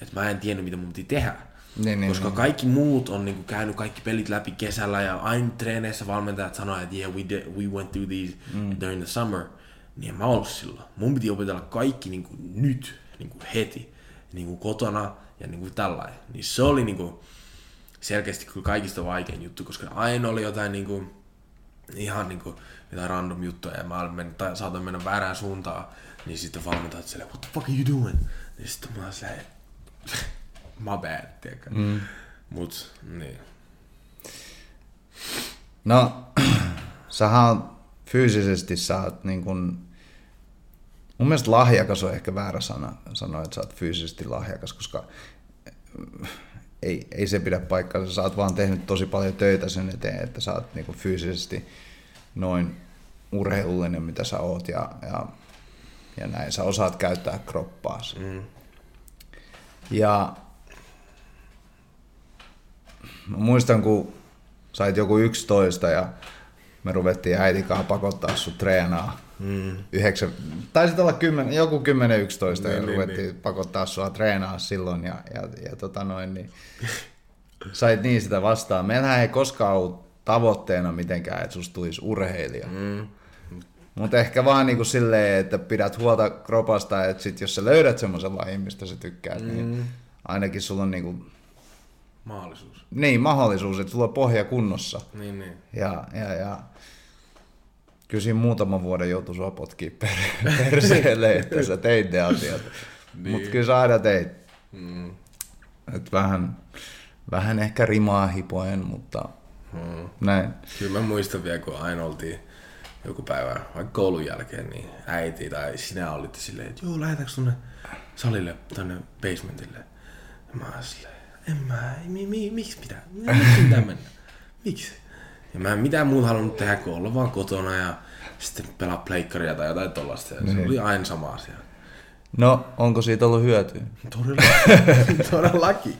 S2: että mä en tiennyt mitä mun piti tehdä. Niin, niin, Koska niin. kaikki muut on niinku käynyt kaikki pelit läpi kesällä ja aina treeneissä valmentajat sanoivat, että yeah, we, did, we went through these mm. during the summer. Niin en mä ollut silloin. Mun piti opetella kaikki niinku nyt, niinku heti, niinku kotona ja niinku tällainen. Niin se oli niinku selkeästi kyllä kaikista vaikein juttu, koska aina oli jotain niinku, ihan niinku, jotain random juttuja ja mä men, tai saatoin mennä väärään suuntaan, niin sitten valmentajat silleen, what the fuck are you doing? Niin sitten mä oon silleen, my bad, tiedätkö? Mm. Mut, niin.
S1: No, sähän fyysisesti sä oot niin kun, mun mielestä lahjakas on ehkä väärä sana sanoa, että sä oot fyysisesti lahjakas, koska äh, ei, ei se pidä paikkaa. Sä oot vaan tehnyt tosi paljon töitä sen eteen, että sä oot niin fyysisesti noin urheilullinen, mitä sä oot ja, ja, ja näin. Sä osaat käyttää kroppaas. Mm. Ja mä muistan, kun sait joku 11 ja me ruvettiin äitikaan pakottaa sut treenaa. Mm. Yhdeksän, taisi olla 10, joku 10-11 niin, ja niin, ruvettiin niin. pakottaa sua treenaa silloin ja, ja, ja tota noin, niin sait niin sitä vastaan. Meillähän ei koskaan ollut tavoitteena mitenkään, että susta tulisi urheilija. Mm. Mutta ehkä vaan niinku silleen, että pidät huolta kropasta, että sit jos sä löydät semmoisen lajin, mistä sä tykkäät, niin mm. niin ainakin sulla on niinku
S2: Mahdollisuus.
S1: Niin, mahdollisuus, että sulla on pohja kunnossa.
S2: Niin, niin.
S1: Ja, ja, ja kyllä siinä muutaman vuoden joutui sua potkia per, perseelle, että sä teit ne asiat. niin. Mutta kyllä sä aina teit. Mm. Et vähän, vähän ehkä rimaa hipoen, mutta mm. näin.
S2: Kyllä mä muistan vielä, kun aina oltiin joku päivä, vaikka koulun jälkeen, niin äiti tai sinä olitte silleen, että joo, lähdetäänkö tuonne salille, tuonne basementille. Ja mä olin silleen, en mä, mi, mi, miksi pitää, miksi pitää mennä, miksi? Ja mä en mitään muuta halunnut tehdä kuin olla vaan kotona ja sitten pelaa pleikkaria tai jotain tollasta. Ja se niin. oli aina sama asia.
S1: No, onko siitä ollut hyötyä?
S2: Todellakin. Todellakin.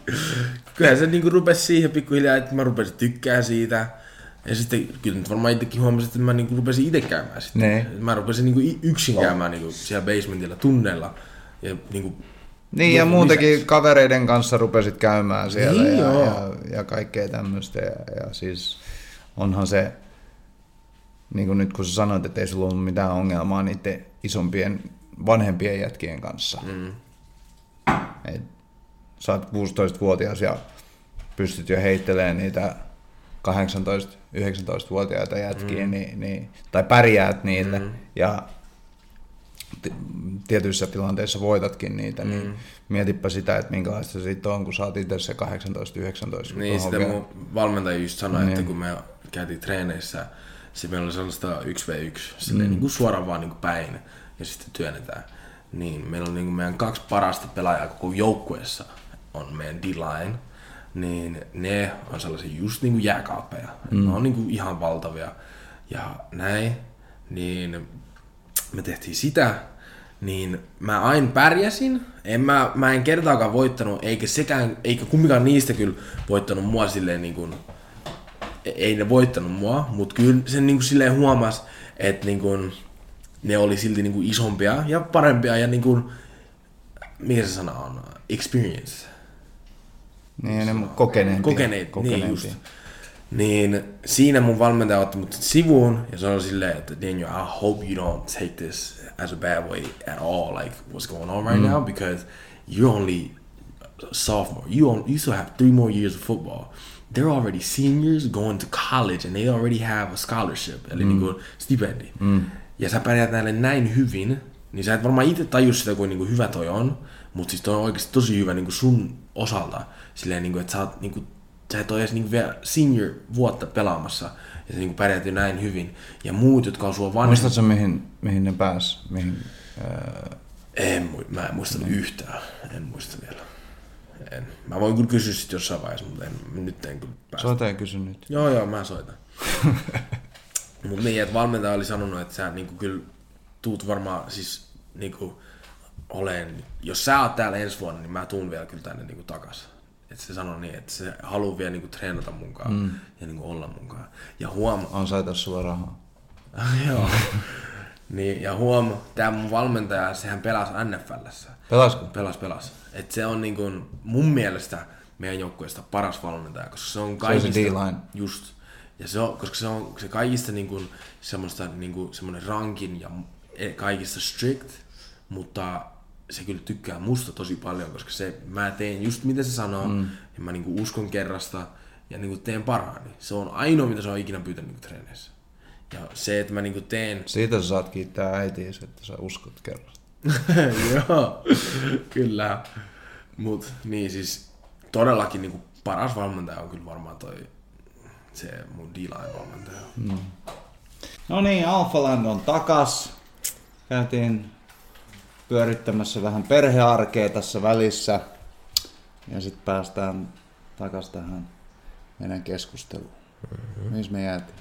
S2: Kyllähän se niinku rupesi siihen pikkuhiljaa, että mä rupesin tykkää siitä. Ja sitten kyllä nyt varmaan itsekin huomasin, että mä niinku rupesin itse käymään sitten. Ne. Mä rupesin niinku yksin käymään niinku siellä basementilla tunneilla. Ja niinku
S1: niin, ja muutenkin lisäksi. kavereiden kanssa rupesit käymään siellä niin, ja, ja, ja kaikkea tämmöistä. Ja, ja siis onhan se, niin kuin nyt kun sä sanoit, että ei sulla ollut mitään ongelmaa niiden isompien vanhempien jätkien kanssa. Mm. Et, sä oot 16-vuotias ja pystyt jo heittelemään niitä 18-19-vuotiaita jätkiä, mm. niin, niin, tai pärjäät niille. Mm. Ja tietyissä tilanteissa voitatkin niitä, niin mm. niin mietipä sitä, että minkälaista se sitten on, kun oot itse se 18-19.
S2: Niin, sitä vielä... mun valmentaja just sanoi, niin. että kun me käytiin treeneissä, se meillä oli sellaista 1v1, mm. niin kuin suoraan vaan niin kuin päin, ja sitten työnnetään. Niin, meillä on niin kuin meidän kaksi parasta pelaajaa koko joukkueessa on meidän D-line, niin ne on sellaisia just niin kuin jääkaappeja. Mm. Ne on niin kuin ihan valtavia. Ja näin, niin me tehtiin sitä, niin mä aina pärjäsin. En mä, mä en kertaakaan voittanut, eikä sekään, eikä kummikaan niistä kyllä voittanut mua silleen niin kuin, ei ne voittanut mua, mutta kyllä sen niin kuin silleen huomas, että niin kuin, ne oli silti niin kuin isompia ja parempia ja niin kuin, mikä se sana on? Experience.
S1: Niin, ne kokeneempia.
S2: Kokeneet, kokeneempia. niin just. Niin siinä mun valmentaja otti mut sivuun ja sanoi silleen, että Daniel, I hope you don't take this as a bad way at all, like what's going on right mm. now, because you're only a sophomore. You, on, you still have three more years of football. They're already seniors going to college and they already have a scholarship, eli mm. niin kuin stipendi. Mm. Ja sä pärjäät näille näin hyvin, niin sä et varmaan itse taju sitä, kuin, niin kuin hyvä toi on, mutta siis toi on oikeasti tosi hyvä niin kuin sun osalta. Silleen, niin kuin, että sä oot niin kuin sä et ole edes niinku vielä senior vuotta pelaamassa, ja se niinku pärjäät näin hyvin. Ja muut, jotka on sua vanhemmat,
S1: Muistatko mihin, mihin ne pääs? Mihin, ää,
S2: en, mä en muista yhtään, en muista vielä. En. Mä voin kyllä kysyä sit jossain vaiheessa, mutta en, nyt en kyllä päästä.
S1: soita ja kysy nyt.
S2: Joo, joo, mä soitan. Mutta niin, että valmentaja oli sanonut, että sä niinku kyllä tuut varmaan siis niinku olen, jos sä oot täällä ensi vuonna, niin mä tuun vielä kyllä tänne niinku takas. Että se sanoi niin, että se haluaa vielä niinku treenata munkaan mm. ja niinku olla munkaan. Ja huom,
S1: On saita sulla rahaa.
S2: joo. niin, ja huom, tää mun valmentaja, sehän pelasi NFLssä.
S1: Pelasko?
S2: Pelas, pelas. Et se on niinku mun mielestä meidän joukkueesta paras valmentaja, koska se on kaikista...
S1: D-line.
S2: Just. Ja se on, koska se on se kaikista niinku, semmoista niinku, semmoinen rankin ja e- kaikista strict, mutta se kyllä tykkää musta tosi paljon, koska se, mä teen just mitä se sanoo, mm. ja mä niinku uskon kerrasta, ja niinku teen parhaani. Se on ainoa, mitä se on ikinä pyytänyt niinku treeneissä. Ja se, että mä niinku teen
S1: Siitä sä saat kiittää äitiä, että sä uskot kerran.
S2: Joo, kyllä. Mut niin siis todellakin niinku paras valmentaja on kyllä varmaan toi se mun D-line valmentaja.
S1: No niin, Alphaland on takas. Käytiin pyörittämässä vähän perhearkea tässä välissä. Ja sitten päästään takas tähän meidän keskusteluun. Mm-hmm. Missä me jäätiin?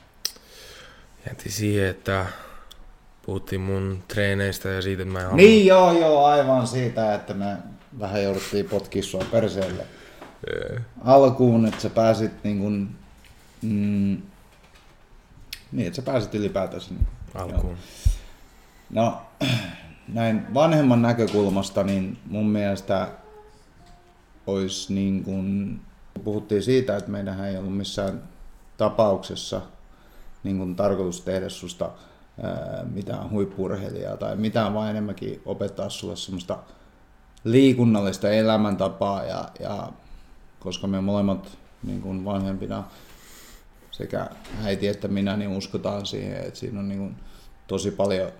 S2: Jäti siihen, että puhuttiin mun treeneistä ja siitä, että mä en halua-
S1: Niin joo, joo, aivan siitä, että me vähän jouduttiin potkia sua perseelle. Alkuun, että sä pääsit niin kuin, mm, niin, että sä pääsit ylipäätänsä. Niin,
S2: alkuun.
S1: No, näin vanhemman näkökulmasta, niin mun mielestä olisi niin kuin, puhuttiin siitä, että meidän ei ollut missään tapauksessa niin kuin tarkoitus tehdä susta ää, mitään huippurheilijaa tai mitään, vaan enemmänkin opettaa sulle semmoista liikunnallista elämäntapaa ja, ja koska me molemmat niin kuin vanhempina sekä äiti että minä niin uskotaan siihen, että siinä on niin kuin tosi paljon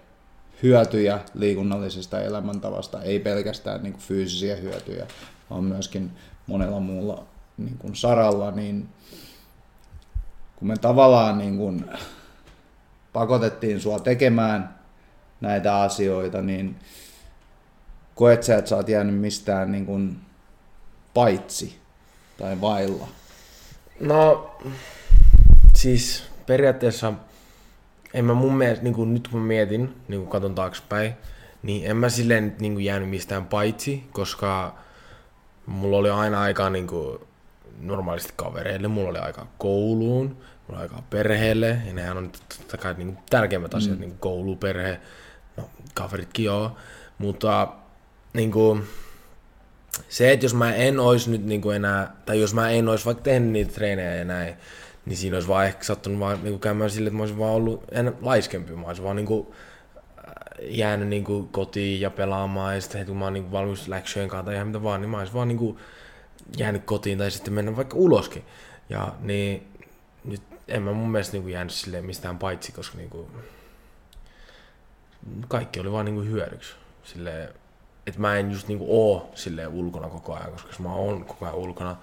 S1: hyötyjä liikunnallisesta elämäntavasta, ei pelkästään niin kuin fyysisiä hyötyjä, vaan myöskin monella muulla niin kuin saralla, niin kun me tavallaan niin kuin pakotettiin sua tekemään näitä asioita, niin koet sä, että sä oot jäänyt mistään niin kuin paitsi tai vailla?
S2: No, siis periaatteessa en mä mun mielestä, niin kuin nyt kun mä mietin, niin kun katon taaksepäin, niin en mä silleen nyt niin kuin jäänyt mistään paitsi, koska mulla oli aina aikaa niin kuin normaalisti kavereille, mulla oli aikaa kouluun, mulla oli aikaa perheelle, ja nehän on totta kai niin kuin tärkeimmät asiat, mm. niin kuin koulu, perhe, no kaveritkin joo, mutta niin kuin, se, että jos mä en olisi nyt niin kuin enää, tai jos mä en olisi vaikka tehnyt niitä treenejä ja näin, niin siinä olisi vaan ehkä sattunut vaan niin kuin käymään silleen, että mä olisin vaan ollut en, laiskempi. Mä olisin vaan niin kuin, äh, jäänyt niin kuin kotiin ja pelaamaan ja sitten heti kun mä oon niin kuin valmis läksyjen kanssa tai ihan mitä vaan, niin mä olisin vaan niin kuin jäänyt kotiin tai sitten mennä vaikka uloskin. Ja niin nyt en mä mun mielestä niin kuin jäänyt silleen mistään paitsi, koska niin kuin, kaikki oli vaan niin kuin hyödyksi. Silleen, että mä en just niinku oo silleen ulkona koko ajan, koska jos mä oon koko ajan ulkona,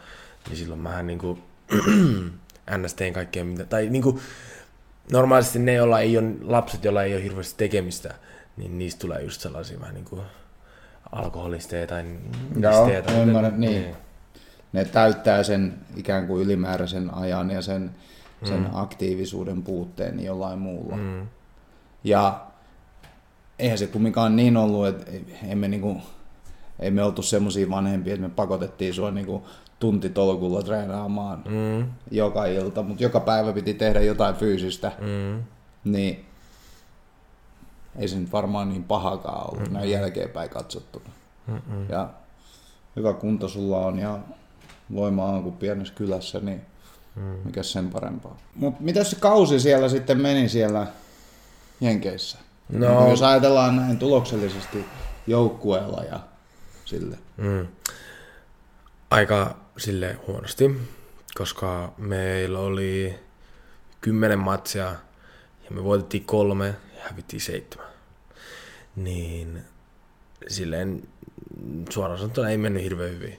S2: niin silloin mähän niinku ns. teen kaikkea mitä, tai niinku normaalisti ne, joilla ei ole, lapset, joilla ei ole hirveästi tekemistä, niin niistä tulee just sellaisia vähän niinku alkoholisteja tai
S1: Joo,
S2: nisteitä.
S1: ymmärrän, niin. Ne täyttää sen ikään kuin ylimääräisen ajan ja sen, sen mm. aktiivisuuden puutteen jollain muulla.
S2: Mm.
S1: Ja eihän se kumminkaan niin ollut, että emme niinku, ei me oltu semmoisia vanhempia, että me pakotettiin sua niinku tuntitolkulla treenaamaan
S2: Mm.
S1: joka ilta, mutta joka päivä piti tehdä jotain fyysistä,
S2: Mm.
S1: niin ei se nyt varmaan niin pahakaan ollut näin jälkeenpäin katsottuna.
S2: Mm-mm.
S1: Ja hyvä kunto sulla on ja voima on kuin pienessä kylässä, niin
S2: Mm.
S1: mikä sen parempaa. Mutta mitä se kausi siellä sitten meni siellä Jenkeissä?
S2: No.
S1: Niin jos ajatellaan näin tuloksellisesti joukkueella ja sille.
S2: Mm. Aika sille huonosti, koska meillä oli kymmenen matsia ja me voitettiin kolme ja hävittiin seitsemän. Niin silleen suoraan sanottuna ei mennyt hirveän hyvin.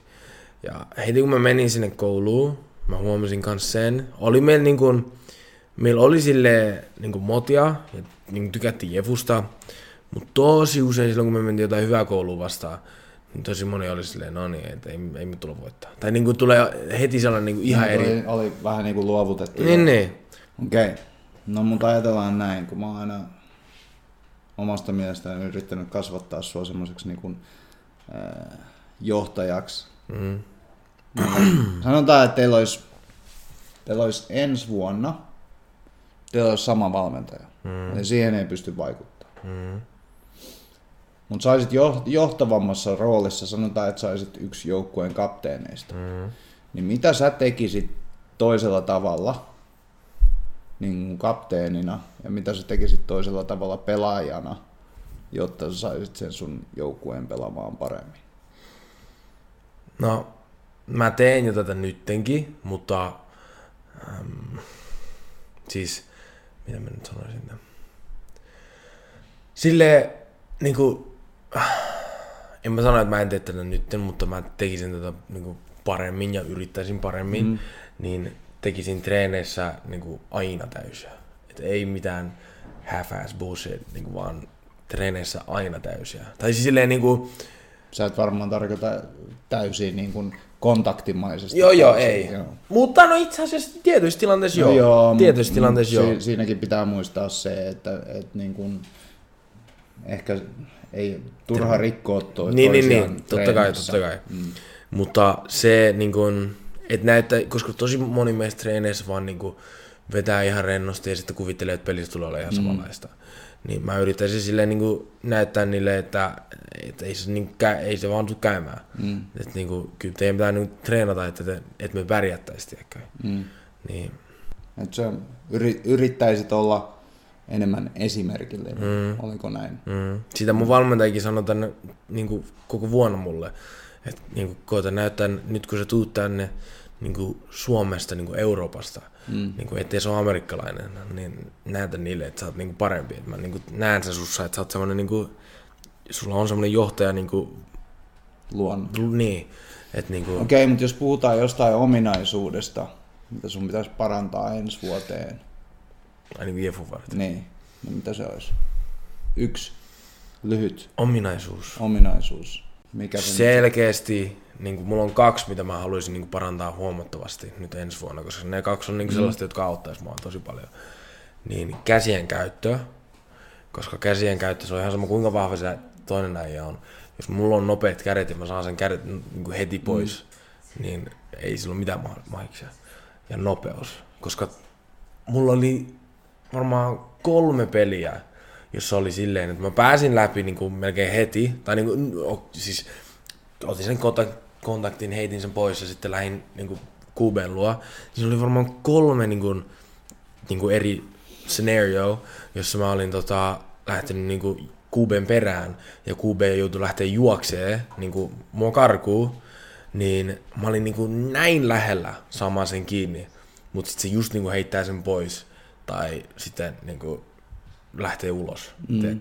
S2: Ja heti kun mä menin sinne kouluun, mä huomasin kans sen. Oli meillä niinku, meillä oli sille niinku motia ja niinku tykättiin Jefusta, mutta tosi usein silloin, kun me mentiin jotain hyvää koulua vastaan, niin tosi moni oli silleen, no niin, että ei, ei me tulla voittaa. Tai niinku tulee heti sellainen niinku ihan eri.
S1: Oli, oli vähän niin kuin luovutettu.
S2: Niin, niin.
S1: Okei. Okay. No mutta ajatellaan näin, kun mä oon aina omasta mielestäni yrittänyt kasvattaa sua semmoiseksi niin kuin, äh, johtajaksi.
S2: Mm.
S1: Niin, sanotaan, että teillä olisi, teillä olisi ensi vuonna teillä olisi sama valmentaja. Mm. Eli siihen ei pysty vaikuttamaan.
S2: Mm.
S1: Mutta saisit johtavammassa roolissa, sanotaan, että saisit yksi joukkueen kapteeneista.
S2: Mm.
S1: Niin mitä sä tekisit toisella tavalla niin kapteenina ja mitä sä tekisit toisella tavalla pelaajana, jotta sä saisit sen sun joukkueen pelaamaan paremmin?
S2: No, mä teen jo tätä nyttenkin, mutta ähm, siis, mitä mä nyt sanoisin? Sille niinku, en mä sano, että mä en tee tätä nytten, mutta mä tekisin tätä niinku paremmin ja yrittäisin paremmin, mm. niin tekisin treeneissä niinku aina täysiä. Et ei mitään half-ass bullshit, niinku vaan treeneissä aina täysiä. Tai siis silleen niinku...
S1: Sä et varmaan tarkoita täysin niin kuin kontaktimaisesti.
S2: Joo, joo, ei. Joo. Mutta no itse asiassa tietyissä tilanteissa joo. No joo tietyissä tilanteissa
S1: si-
S2: joo.
S1: Siinäkin pitää muistaa se, että, että niin kuin, ehkä ei turha rikkoa toi
S2: Niin, niin, niin, totta kai, totta kai. Mm. Mutta se niin kuin, että näyttää, koska tosi moni meistä treeneissä vaan niin kuin, vetää ihan rennosti ja sitten kuvittelee, että pelissä tulee olla ihan mm. samanlaista. Niin mä yrittäisin silleen niin kuin, näyttää niille, että, että ei, se, niin, kä, ei se vaan tule käymään. Mm. Että niin kuin, kyllä teidän pitää niin treenata, että, te, että me pärjättäisiin?
S1: Mm.
S2: Niin.
S1: Että sä yrittäisit olla enemmän esimerkillinen, mm. oliko näin?
S2: Mm. Sitä mun valmentajakin sanoi tänne niin kuin koko vuonna mulle, että niin kuin, koeta näyttää, nyt kun sä tuut tänne niin kuin Suomesta, niin kuin Euroopasta, mm. niin kuin, ettei se ole amerikkalainen, niin näytä niille, että sä oot niin kuin parempi. Että mä niin kuin näen sen sussa, että sä oot semmoinen, niin kuin, sulla on semmoinen johtaja niin kuin,
S1: Luon.
S2: Niin. Että niin kuin...
S1: Okei, okay, mutta jos puhutaan jostain ominaisuudesta, mitä sun pitäisi parantaa ensi vuoteen.
S2: Ai niin Jefun varten.
S1: Niin. No mitä se olisi? Yksi lyhyt.
S2: Ominaisuus.
S1: Ominaisuus. Mikä se
S2: Selkeästi, niin kuin, mulla on kaksi, mitä mä haluaisin niin kuin, parantaa huomattavasti nyt ensi vuonna, koska ne kaksi on niin kuin, mm. sellaista, jotka auttaisi mua tosi paljon. Niin käsien käyttö, koska käsien käyttö, se on ihan sama kuinka vahva se toinen äijä on. Jos mulla on nopeat kädet ja mä saan sen kädet niin kuin heti pois, mm. niin ei sillä ole mitään mahiksia. Ja nopeus, koska mulla oli varmaan kolme peliä, jossa oli silleen, että mä pääsin läpi niin kuin melkein heti, tai niin kuin, siis otin sen kontaktin, heitin sen pois ja sitten lähdin niin kuin Kuben luo. Siinä oli varmaan kolme niin kuin, niin kuin eri scenario, jossa mä olin tota, lähtenyt niin kuin Kuben perään ja Kube joutui lähteä juokseen niin kuin mua karkuun, niin mä olin niin kuin näin lähellä saamaan sen kiinni, mutta sitten se just niin kuin heittää sen pois tai sitten niin kuin lähtee ulos, mm. Niin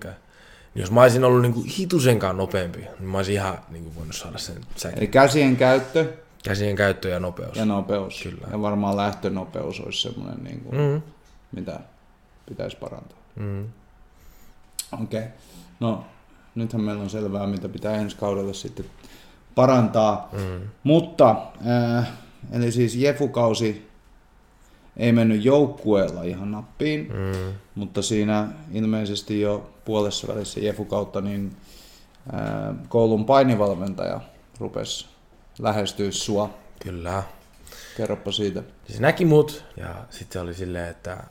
S2: jos mä olisin ollut niin kuin hitusenkaan nopeampi, niin mä olisin ihan niin kuin voinut saada sen säkin.
S1: Eli käsien käyttö.
S2: Käsien käyttö ja nopeus.
S1: Ja nopeus. Kyllä. Ja varmaan lähtönopeus olisi semmoinen, niin kuin, mm. mitä pitäisi parantaa.
S2: Mm.
S1: Okei. Okay. No, nythän meillä on selvää, mitä pitää ensi kaudella sitten parantaa.
S2: Mm.
S1: Mutta, äh, eli siis Jefu-kausi ei mennyt joukkueella ihan nappiin,
S2: mm.
S1: mutta siinä ilmeisesti jo puolessa välissä Jefu kautta niin ää, koulun painivalmentaja rupesi lähestyä sua.
S2: Kyllä.
S1: Kerropa siitä.
S2: Se näki mut ja sitten oli silleen, että,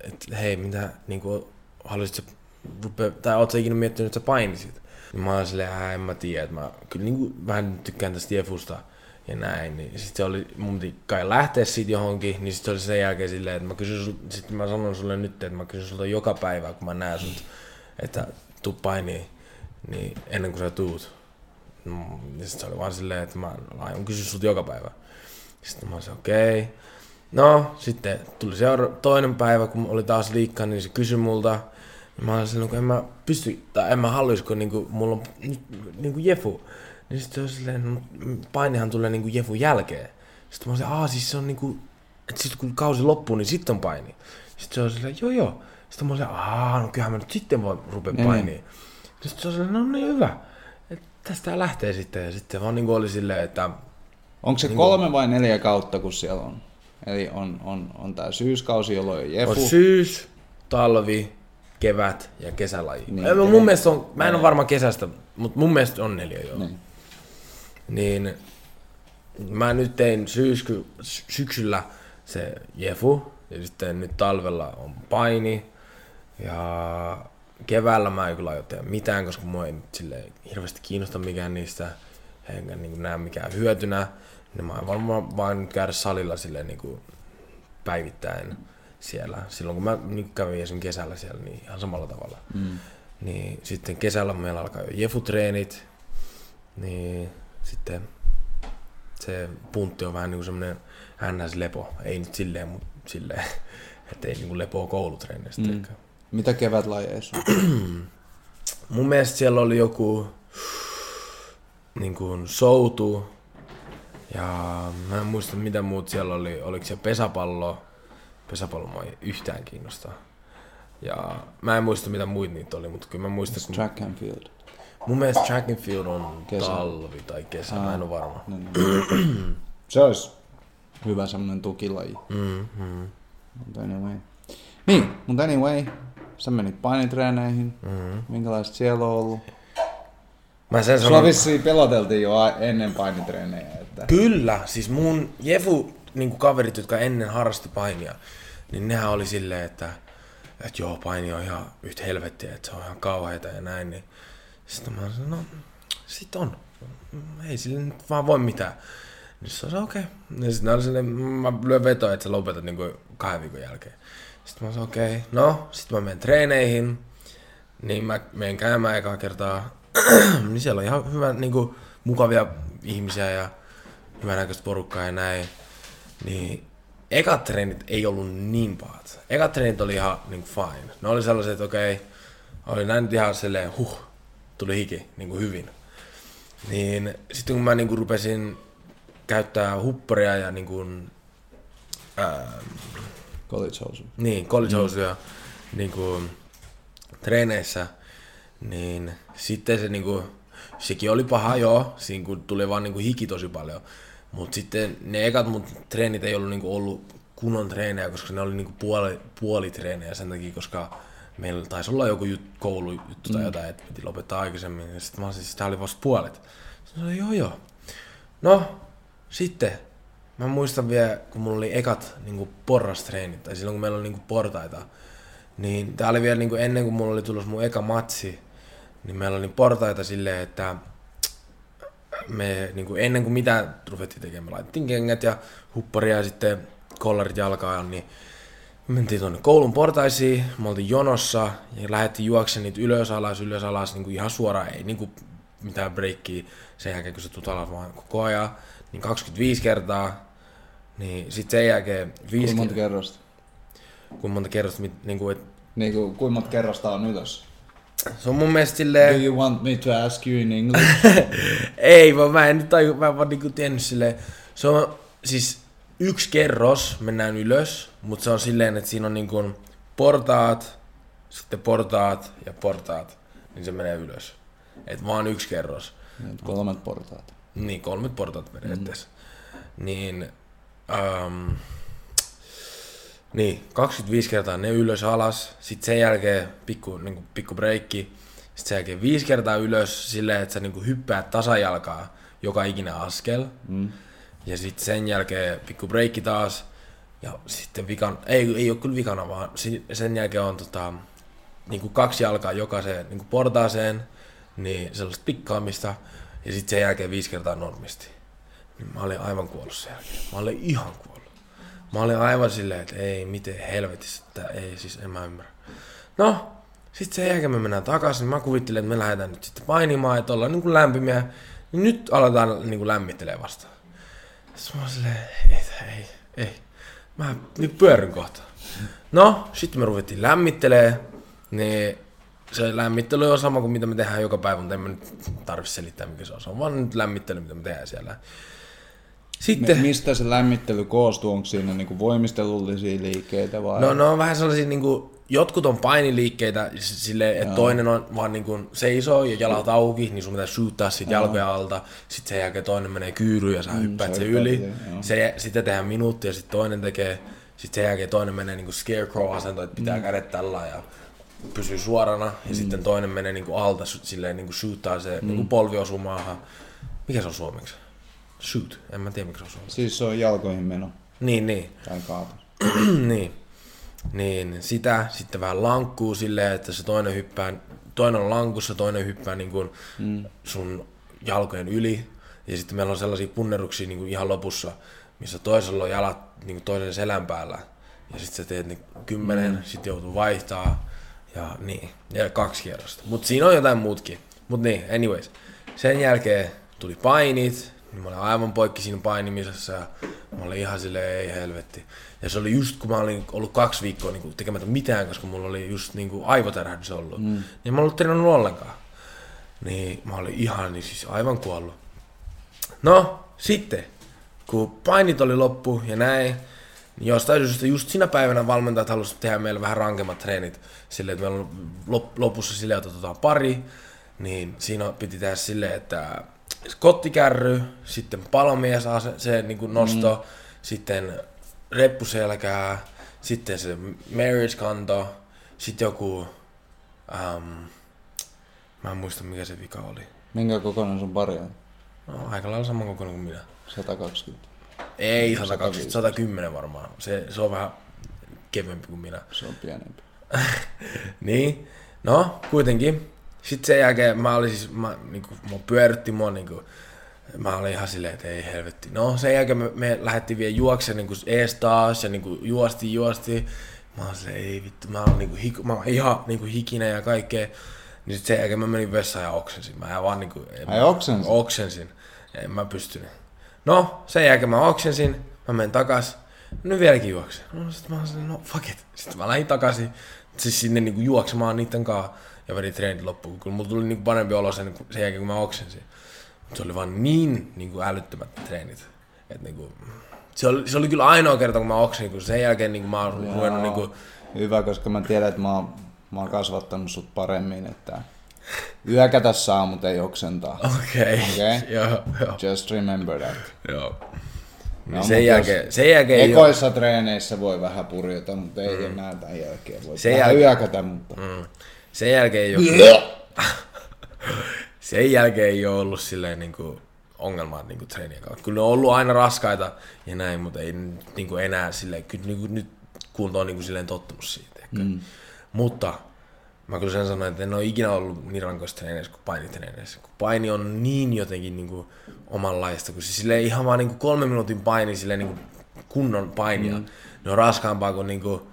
S2: että hei, mitä niin kuin, haluaisit rupea, tai ootko ikinä miettinyt, että sä painisit? Niin mä olin silleen, en mä tiedä, että mä kyllä niin kuin, vähän tykkään tästä Jefusta ja näin. Niin sitten se oli, mun piti kai lähteä siitä johonkin, niin sitten oli sen jälkeen silleen, että mä kysyn, sitten mä sanon sulle nyt, että mä kysyn sulta joka päivä, kun mä näen sut, että tuu painiin, niin ennen kuin sä tuut. No, ja sitten se oli vaan silleen, että mä aion kysyä sulta joka päivä. Sitten mä olisin, okei. Okay. No, sitten tuli seura- toinen päivä, kun oli taas liikkaa, niin se kysyi multa. Mä olisin, että en mä pysty, tai en mä haluaisi, kun niinku, mulla on niinku Jefu. Niin sitten se on silleen, no, painihan tulee niinku Jefun jälkeen. Sitten mä olin, aa siis se on niinku, että sitten kun kausi loppuu, niin sitten on paini. Sitten se on silleen, joo joo. Sitten mä olin, aa no kyllähän mä nyt sitten voi rupea
S1: Niin.
S2: painiin. Sitten se on silleen, no niin hyvä. Et tästä lähtee sitten. Ja sitten vaan niinku oli silleen, että
S1: Onko se kolme vai neljä kautta, kun siellä on? Eli on, on, on tämä syyskausi, jolloin on Jefu.
S2: on syys, talvi, kevät ja kesälaji.
S1: Niin,
S2: Niin, mun mielestä on, mä en ole varma kesästä, mutta mun mielestä on neljä joo.
S1: Niin.
S2: Niin mä nyt tein syysky, sy- syksyllä se Jefu, ja sitten nyt talvella on paini, ja keväällä mä en kyllä aio tehdä mitään, koska mua ei nyt silleen hirveästi kiinnosta mikään niistä, enkä niin näe mikään hyötynä. Niin mä varmaan vaan nyt käydä salilla silleen niin kuin päivittäin siellä. Silloin kun mä niin kävin esimerkiksi kesällä siellä, niin ihan samalla tavalla.
S1: Mm.
S2: Niin sitten kesällä meillä alkaa jo jefutreenit, niin sitten se puntti on vähän niin kuin semmoinen NS-lepo. Ei nyt silleen, mutta silleen, että ei niin kuin lepoa koulutreenissä.
S1: Mm.
S2: Mm.
S1: Mitä kevätlajeissa on?
S2: Mun mielestä siellä oli joku niin kuin soutu ja mä en muista mitä muut siellä oli. Oliko se pesäpallo? Pesäpallo mua ei yhtään kiinnostaa. Ja mä en muista mitä muita niitä oli, mutta kyllä mä muistan, kun
S1: Track and field.
S2: Mun mielestä track and field on
S1: Kesä.
S2: talvi tai kesä, mä en ole varma.
S1: No, niin. se olisi hyvä semmoinen tukilaji.
S2: Mm, mm,
S1: Mutta anyway. Niin, mutta anyway, sä menit painitreeneihin.
S2: mm.
S1: Minkälaista siellä on ollut?
S2: Mä sen
S1: Sua
S2: sanon,
S1: vissiin peloteltiin jo ennen painitreenejä. Että...
S2: kyllä, siis mun Jefu niin kaverit, jotka ennen harrasti painia, niin nehän oli silleen, että, että joo, paini on ihan yhtä helvettiä, että se on ihan kauheita ja näin. Niin sitten mä sanoin, no sit on. Ei sille nyt vaan voi mitään. Niin se on okei. Okay. Ja sitten ne oli mä lyön vetoa, että sä lopetat niin kuin kahden viikon jälkeen. Sitten mä sanoin, okei, okay. no, sitten mä menen treeneihin. Niin mä menen käymään ekaa kertaa. niin siellä on ihan hyvä, niin kuin, mukavia ihmisiä ja hyvänäköistä porukkaa ja näin. Niin ekat treenit ei ollut niin pahat. Ekat treenit oli ihan niin fine. Ne oli sellaiset, että okei, okay, oli näin nyt ihan silleen, huh, tuli hiki niin kuin hyvin. Niin sitten kun mä niin kuin rupesin käyttää hupparia ja niin kuin, ää,
S1: College housu.
S2: niin, college housuja niin kuin, treeneissä, niin sitten se niin kuin, sekin oli paha joo, siinä kun tuli vaan niin kuin hiki tosi paljon. Mutta sitten ne ekat mun treenit ei ollut, niin kuin, ollut kunnon treenejä, koska ne oli niin kuin puoli, puolitreenejä sen takia, koska meillä taisi olla joku jut, koulujuttu tai jotain, että piti lopettaa aikaisemmin. Ja sitten mä olisin, siis tää oli vasta puolet. Sanoin, joo joo. No, sitten Mä muistan vielä, kun mulla oli ekat niin porrastreenit, tai silloin kun meillä oli niin portaita, niin tää oli vielä niin ennen kuin mulla oli tullut mun eka matsi, niin meillä oli portaita silleen, että me niin kuin ennen kuin mitä ruvettiin tekemään, me laitettiin kengät ja hupparia ja sitten kollarit jalkaan, niin mentiin tuonne koulun portaisiin, me oltiin jonossa ja lähdettiin juoksemaan niitä ylös alas, ylös alas niin kuin ihan suoraan, ei niin kuin mitään breikkiä sen jälkeen, kun sä tulet alas vaan koko ajan, niin 25 kertaa, niin sitten sen jälkeen
S1: Kuinka
S2: viisi
S1: monta
S2: kertaa,
S1: kerrosta?
S2: kun monta kerrosta, niin kuin, et,
S1: Niin kuin, kuinka monta kerrosta on ylös?
S2: se on mun mielestä
S1: Do
S2: silleen,
S1: you want me to ask you in English?
S2: ei vaan mä en nyt taju, mä en vaan niinku tiennyt silleen, se on siis yksi kerros, mennään ylös, mutta se on silleen, että siinä on niinku portaat, sitten portaat ja portaat, niin se menee ylös. Et vaan yksi kerros.
S1: Niin, Kolmet portaat.
S2: Niin, kolmet portaat periaatteessa. Mm. Niin, um, niin, 25 kertaa ne ylös alas, sitten sen jälkeen pikku, niin pikku breikki, sitten sen jälkeen viisi kertaa ylös silleen, että sä niin hyppäät tasajalkaa joka ikinen askel.
S1: Mm.
S2: Ja sitten sen jälkeen pikku breikki taas. Ja sitten vikan, ei, ei ole kyllä vikana, vaan sen jälkeen on tota, niin kuin kaksi jalkaa jokaiseen niin kuin portaaseen, niin sellaista pikkaamista. Ja sitten sen jälkeen viisi kertaa normisti. Niin mä olin aivan kuollut sen jälkeen. Mä olin ihan kuollut. Mä olin aivan silleen, että ei, miten helvetissä, että ei, siis en mä ymmärrä. No, sitten sen jälkeen me mennään takaisin. Mä kuvittelen, että me lähdetään nyt sitten painimaan, että ollaan niin kuin lämpimiä. Nyt aletaan niin kuin lämmittelee vasta. Sitten mä oon silleen, ei, ei, ei. Mä nyt pyörryn kohta. No, sitten me ruvettiin lämmittelee. Niin se lämmittely on sama kuin mitä me tehdään joka päivä, mutta en mä nyt tarvitse selittää mikä se on. Se on vaan nyt lämmittely, mitä me tehdään siellä. Sitten,
S1: Mi- mistä se lämmittely koostuu? Onko siinä niinku voimistelullisia liikkeitä vai?
S2: no, no on vähän sellaisia, niin kuin, jotkut on painiliikkeitä silleen, että toinen on vaan niin kuin seisoo ja jalat auki, niin sun pitää shoottaa sit jalkoja alta. Sitten sen jälkeen toinen menee kyyryyn ja sä hyppäät sen
S1: hyppäät
S2: yli.
S1: siihen, joo.
S2: Se, sitten tehdään minuutti ja sitten toinen tekee. Sitten sen jälkeen toinen menee niin kuin scarecrow-asentoon, että pitää kädet tällä ja pysyy suorana. Ja sitten toinen menee niin kuin alta silleen niin kuin shoottaa se niin kuin polvi osuu maahan. Mikä se on suomeksi? Shoot. En mä tiedä mikä se on suomeksi.
S1: Siis se on jalkoihin meno
S2: Niin, niin.
S1: tai kaato.
S2: niin. Niin, sitä sitten vähän lankkuu silleen, että se toinen hyppää, toinen on lankussa, toinen hyppää niin kuin mm. sun jalkojen yli. Ja sitten meillä on sellaisia punneruksia niin kuin ihan lopussa, missä toisella on jalat niin kuin toisen selän päällä. Ja sitten sä teet niin kymmenen, mm. sitten joutuu vaihtaa. Ja niin, ja kaksi kierrosta. Mutta siinä on jotain muutkin. Mutta niin, anyways. Sen jälkeen tuli painit, niin mä olin aivan poikki siinä painimisessa ja mä olin ihan silleen, ei helvetti. Ja se oli just kun mä olin ollut kaksi viikkoa niin tekemättä mitään, koska mulla oli just niin kuin aivotärähdys ollut. Mm. Niin mä ollut treenannut ollenkaan. Niin mä olin ihan niin siis aivan kuollut. No, sitten, kun painit oli loppu ja näin, niin jostain syystä just siinä päivänä valmentajat halusivat tehdä meille vähän rankemmat treenit. Silleen, että meillä on lop- lopussa silleen, että otetaan pari, niin siinä piti tehdä silleen, että kottikärry, sitten palomies, se, se niin kuin nosto, mm. sitten reppuselkää, sitten se marriage kanto, sitten joku, ähm, mä en muista mikä se vika oli.
S1: Minkä kokoinen sun pari on?
S2: No, aika lailla saman kokoinen kuin minä.
S1: 120.
S2: Ei 120, 110 varmaan. Se, se on vähän kevyempi kuin minä.
S1: Se on pienempi.
S2: Niin, no kuitenkin. Sitten sen jälkeen mä olin siis, mä, niinku, mä pyöritti mua niinku, mä olin ihan silleen, että ei helvetti. No sen jälkeen me, me lähdettiin vielä juoksemaan niinku ees taas ja niinku juosti juosti. Mä olin silleen, ei vittu, mä oon niinku, hik, mä oon ihan niinku hikinen ja kaikkea. Niin sit sen jälkeen mä menin vessaan ja oksensin. Mä en vaan niinku... en
S1: Ai oksensit?
S2: Oksensin. En mä pystynyt. No, sen jälkeen mä oksensin. Mä menen takas. Nyt vieläkin juoksen. No sit mä olin silleen, no fuck it. Sitten mä lähdin takaisin. Siis sinne niinku juoksemaan niitten kanssa. Ja vedin treenit loppuun. Kyllä mulla tuli niinku parempi olo sen, sen jälkeen, kun mä oksensin. Mut se oli vaan niin niinku älyttömät treenit. Et niinku, se, oli, se oli kyllä ainoa kerta, kun mä oksensin, kun sen jälkeen niinku mä oon ruvennut niinku...
S1: Hyvä, koska mä tiedän, että mä oon, mä oon kasvattanut sut paremmin, että yökätä saa, mutta ei oksentaa.
S2: Okei. Okay.
S1: Okei.
S2: joo, joo.
S1: Just remember that.
S2: joo. Niin
S1: No,
S2: sen, jälkeen, sen jälkeen
S1: Ekoissa treeneissä voi vähän purjota, mutta ei enää tämän jälkeen. Voi
S2: Sen
S1: vähän
S2: jäl-
S1: yökätä, mutta...
S2: Mm. Sen jälkeen ei ole, sen jälkeen ei ole ollut silleen niinku ongelmaa niinku treenien kautta. Kyllä ne on ollut aina raskaita ja näin, mutta ei niinku enää silleen, kyllä niinku, nyt kunto on niinku silleen tottunut siitä. Mm. Mutta mä kyllä sen sanoin, että en ole ikinä ollut niin rankoissa treeneissä kuin painitreeneissä. Kun paini on niin jotenkin niinku omanlaista, kun siis silleen ihan vaan niinku kolme minuutin paini silleen niinku kunnon painia. Mm. Ne on raskaampaa kuin niinku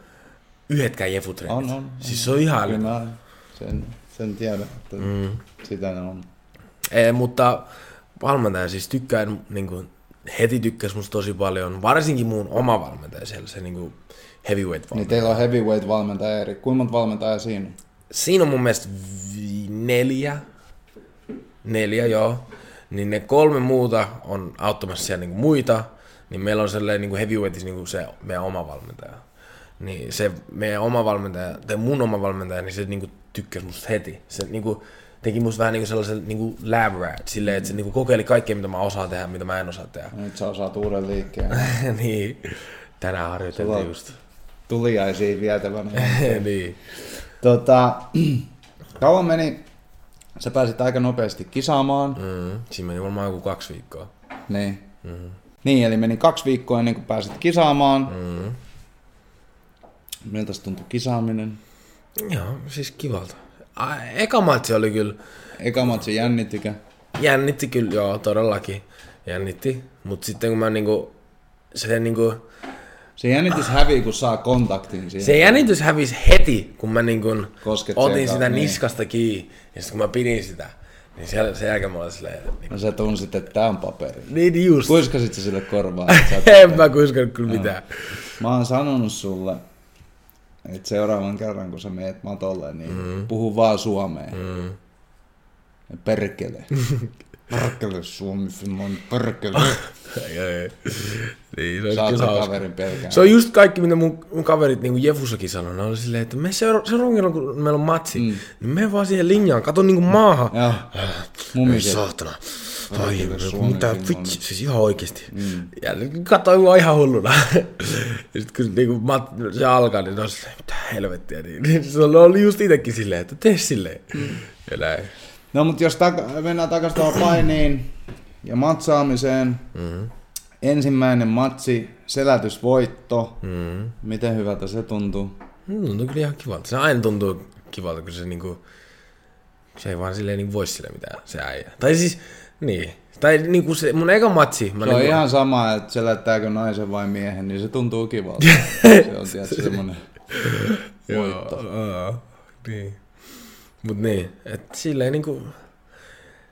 S2: yhdetkään jefutreenit.
S1: On, on,
S2: Siis se on ihan
S1: Kyllä sen, sen tiedän, että mm. sitä ne on.
S2: Ei, mutta valmentaja siis tykkään, niin kuin, heti tykkäsi musta tosi paljon, varsinkin mun oma valmentaja siellä, se niin kuin heavyweight
S1: Niin
S2: valmentaja.
S1: teillä on heavyweight-valmentaja eri. Kuinka monta valmentajaa siinä?
S2: Siinä on mun mielestä vi- neljä, neljä joo, niin ne kolme muuta on auttamassa siellä niin kuin muita, niin meillä on sellainen niin kuin heavyweightis niin kuin se meidän oma valmentaja. Niin se meidän oma valmentaja, tai mun oma valmentaja, niin se niin kuin tykkäsi musta heti. Se niin kuin, teki musta vähän niin kuin sellaisen niin kuin lab rat, silleen, että se niin kuin kokeili kaikkea, mitä mä osaan tehdä, mitä mä en osaa tehdä.
S1: Nyt sä osaat uuden liikkeen.
S2: niin, tänään harjoiteltiin
S1: Sulla
S2: just.
S1: Tuliaisiin vietävänä.
S2: niin.
S1: tota, kauan meni, sä pääsit aika nopeasti kisaamaan.
S2: Mm, siinä meni varmaan joku kaksi viikkoa.
S1: Niin. Mm. Niin, eli meni kaksi viikkoa ennen kuin pääsit kisaamaan.
S2: Mm.
S1: Miltä se tuntui kisaaminen?
S2: Joo, siis kivalta. A, eka matsi oli kyllä,
S1: Eka matsi jännittikö?
S2: jännitti kyllä, joo, todellakin jännitti. Mutta sitten kun mä niinku, se niinku,
S1: Se jännitys hävii, kun saa kontaktin siihen.
S2: se jännitys hävisi heti, kun mä niinku
S1: Kosket
S2: otin
S1: sieltä,
S2: sitä
S1: niin.
S2: niskasta kiinni. Ja sitten kun mä pidin sitä, niin sen, sen jälkeen mä olin silleen, niin,
S1: No sä tunsit, että tää on paperi.
S2: niin just.
S1: Kuiskasit sä sille oot
S2: en mä kuiskanut kyllä mitään.
S1: Mä oon sanonut sulle, että seuraavan kerran kun sä meet matolle, niin mm. puhu vaan suomeen. Mm. Perkele. Perkele Suomi, Finland, perkele.
S2: Ei, ei. Niin, se kyllä hauska.
S1: kaverin pelkään.
S2: Se on just kaikki, mitä mun, mun kaverit niin kuin Jefussakin sanoi. Ne oli silleen, että me seura- seuraavan kerran, kun meillä on matsi, mm. niin me vaan siihen linjaan, kato niin kuin maahan.
S1: Joo.
S2: Ei
S1: Mumiset.
S2: saatana. Ai, mitä
S1: Finland.
S2: vitsi, siis ihan oikeesti. Mm. Ja katsoin mua ihan hulluna. ja sit kun niinku mat, se alkaa, niin on silleen, mitä helvettiä. Niin, niin se oli just itekin silleen, että tee silleen. Mm. Ja näin.
S1: No mutta jos tak- mennään takaisin tuohon painiin ja matsaamiseen.
S2: Mm.
S1: Ensimmäinen matsi, selätysvoitto.
S2: Mm.
S1: Miten hyvältä se tuntuu?
S2: Mm, tuntuu kyllä ihan kivalta. Se aina tuntuu kivalta, kun se niinku, se ei vaan silleen niinku voi sille mitään, se äijä. Tai siis, niin. Tai niinku se, mun eka matsi, mä
S1: Se on
S2: niinku,
S1: ihan sama, että selättääkö naisen vai miehen, niin se tuntuu kivalta. se on tietysti semmonen voitto.
S2: Aa, niin. Mut niin, et silleen niinku...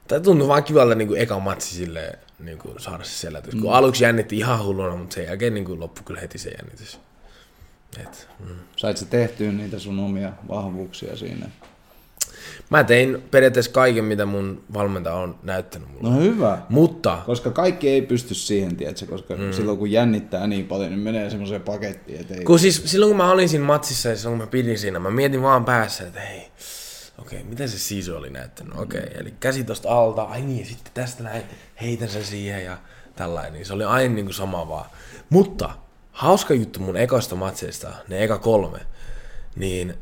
S2: Tai tuntuu vaan kivalta niinku eka matsi silleen niinku saada se selätys. Mm. Kun aluksi jännitti ihan hulluna, mutta sen jälkeen niinku loppu kyllä heti se jännitys. Et, mm.
S1: Sait sä tehtyä niitä sun omia vahvuuksia siinä?
S2: Mä tein periaatteessa kaiken, mitä mun valmentaja on näyttänyt mulle.
S1: No hyvä.
S2: Mutta,
S1: Koska kaikki ei pysty siihen, tiedätkö? koska mm. silloin kun jännittää niin paljon, niin menee semmoiseen pakettiin, että ei...
S2: kun siis silloin kun mä olin siinä matsissa ja silloin kun mä pidin siinä, mä mietin vaan päässä, että hei, okei, okay, miten se sisu oli näyttänyt? Okei, okay, eli käsi tosta alta, ai niin, sitten tästä näin, heitän sen siihen ja tällainen. Niin se oli aina niin kuin sama vaan. Mutta hauska juttu mun ekoista matseista, ne eka kolme, niin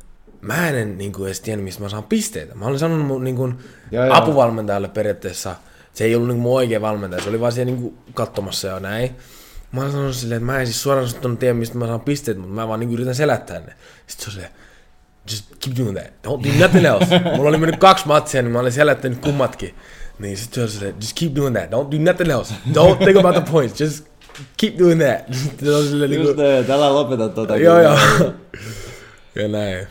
S2: mä en niin kuin edes tiennyt, mistä mä saan pisteitä. Mä olin sanonut mun niin kuin apuvalmentajalle periaatteessa, se ei ollut niin kuin mun oikea valmentaja, se oli vaan siellä niin kuin katsomassa ja näin. Mä olin sanonut silleen, että mä en siis suoraan sanottuna tiedä, mistä mä saan pisteet, mutta mä vaan niin yritän selättää ne. Sitten se on silleen, just keep doing that. Don't do nothing else. Mulla oli mennyt kaksi matsia, niin mä olin selättänyt kummatkin. Niin sitten se on silleen, just keep doing that. Don't do nothing else. Don't think about the points. Just keep doing that. Sitten se on silleen niin
S1: Just
S2: kuin,
S1: näin, älä lopeta tota.
S2: joo joo. Ja näin.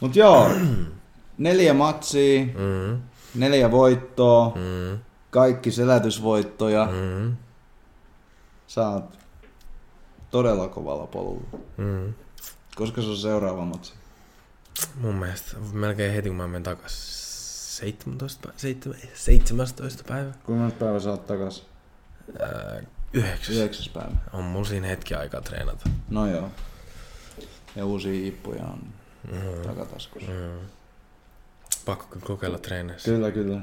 S1: Mut joo, neljä matsia,
S2: Mm,
S1: neljä voittoa,
S2: mm,
S1: kaikki selätysvoittoja.
S2: mm,
S1: Sä oot todella kovalla polulla.
S2: mm.
S1: Koska se on seuraava matsi?
S2: Mun mielestä melkein heti kun mä menen takas 17, pä- seitsemän- 17 päivä.
S1: Kuinka monta päivää sä oot takas?
S2: Ää, Yhdeksäs.
S1: Yhdeksäs päivä.
S2: On mulla siinä hetki aikaa treenata.
S1: No joo. Ja uusia ippuja on
S2: Mm.
S1: takataskussa.
S2: Mm. Pakko kyllä kokeilla treeneissä.
S1: Kyllä, kyllä.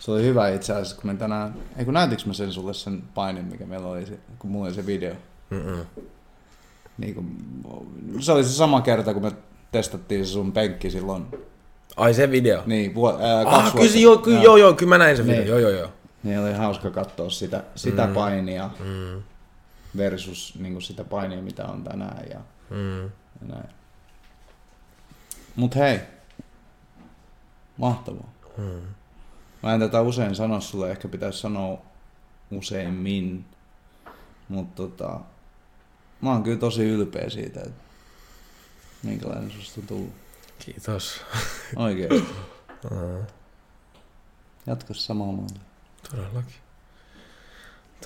S1: Se oli hyvä itse asiassa, kun me tänään... Ei kun näytinkö mä sen sulle sen painin, mikä meillä oli, se, kun mulla oli se video.
S2: Mm-mm.
S1: Niin kun, se oli se sama kerta, kun me testattiin se sun penkki silloin.
S2: Ai se video.
S1: Niin, vuo, ää, kaksi
S2: Ah, kyllä,
S1: vuotta.
S2: se, joo, kyllä, joo, joo, kyllä mä näin sen video.
S1: Niin.
S2: Joo, joo, joo.
S1: Niin oli hauska katsoa sitä, sitä
S2: Mm.
S1: painia
S2: Mm.
S1: versus niin sitä painia, mitä on tänään ja,
S2: Mm.
S1: ja näin. Mut hei, mahtavaa.
S2: Mm.
S1: Mä en tätä usein sano sulle, ehkä pitäisi sanoa useimmin. Mutta tota, mä oon kyllä tosi ylpeä siitä, että minkälainen susta on tullut.
S2: Kiitos.
S1: Oikeesti.
S2: Mm.
S1: Jatka samalla mallilla.
S2: Todellakin.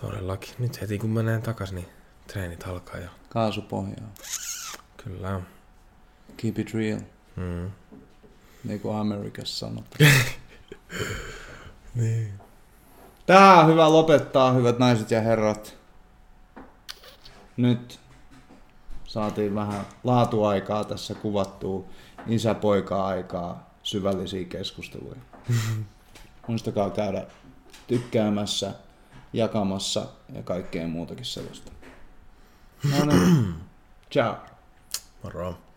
S2: Todellakin. Nyt heti kun mä näen takas, niin treenit alkaa jo.
S1: Kaasupohjaa.
S2: Kyllä.
S1: Keep it real.
S2: Mm.
S1: Niin kuin Amerikassa sanotaan.
S2: Niin.
S1: Tää on hyvä lopettaa, hyvät naiset ja herrat. Nyt saatiin vähän laatuaikaa tässä kuvattua isä-poika-aikaa, syvällisiä keskusteluja. Muistakaa käydä tykkäämässä, jakamassa ja kaikkea muutakin sellaista. No niin. Ciao.
S2: Moro.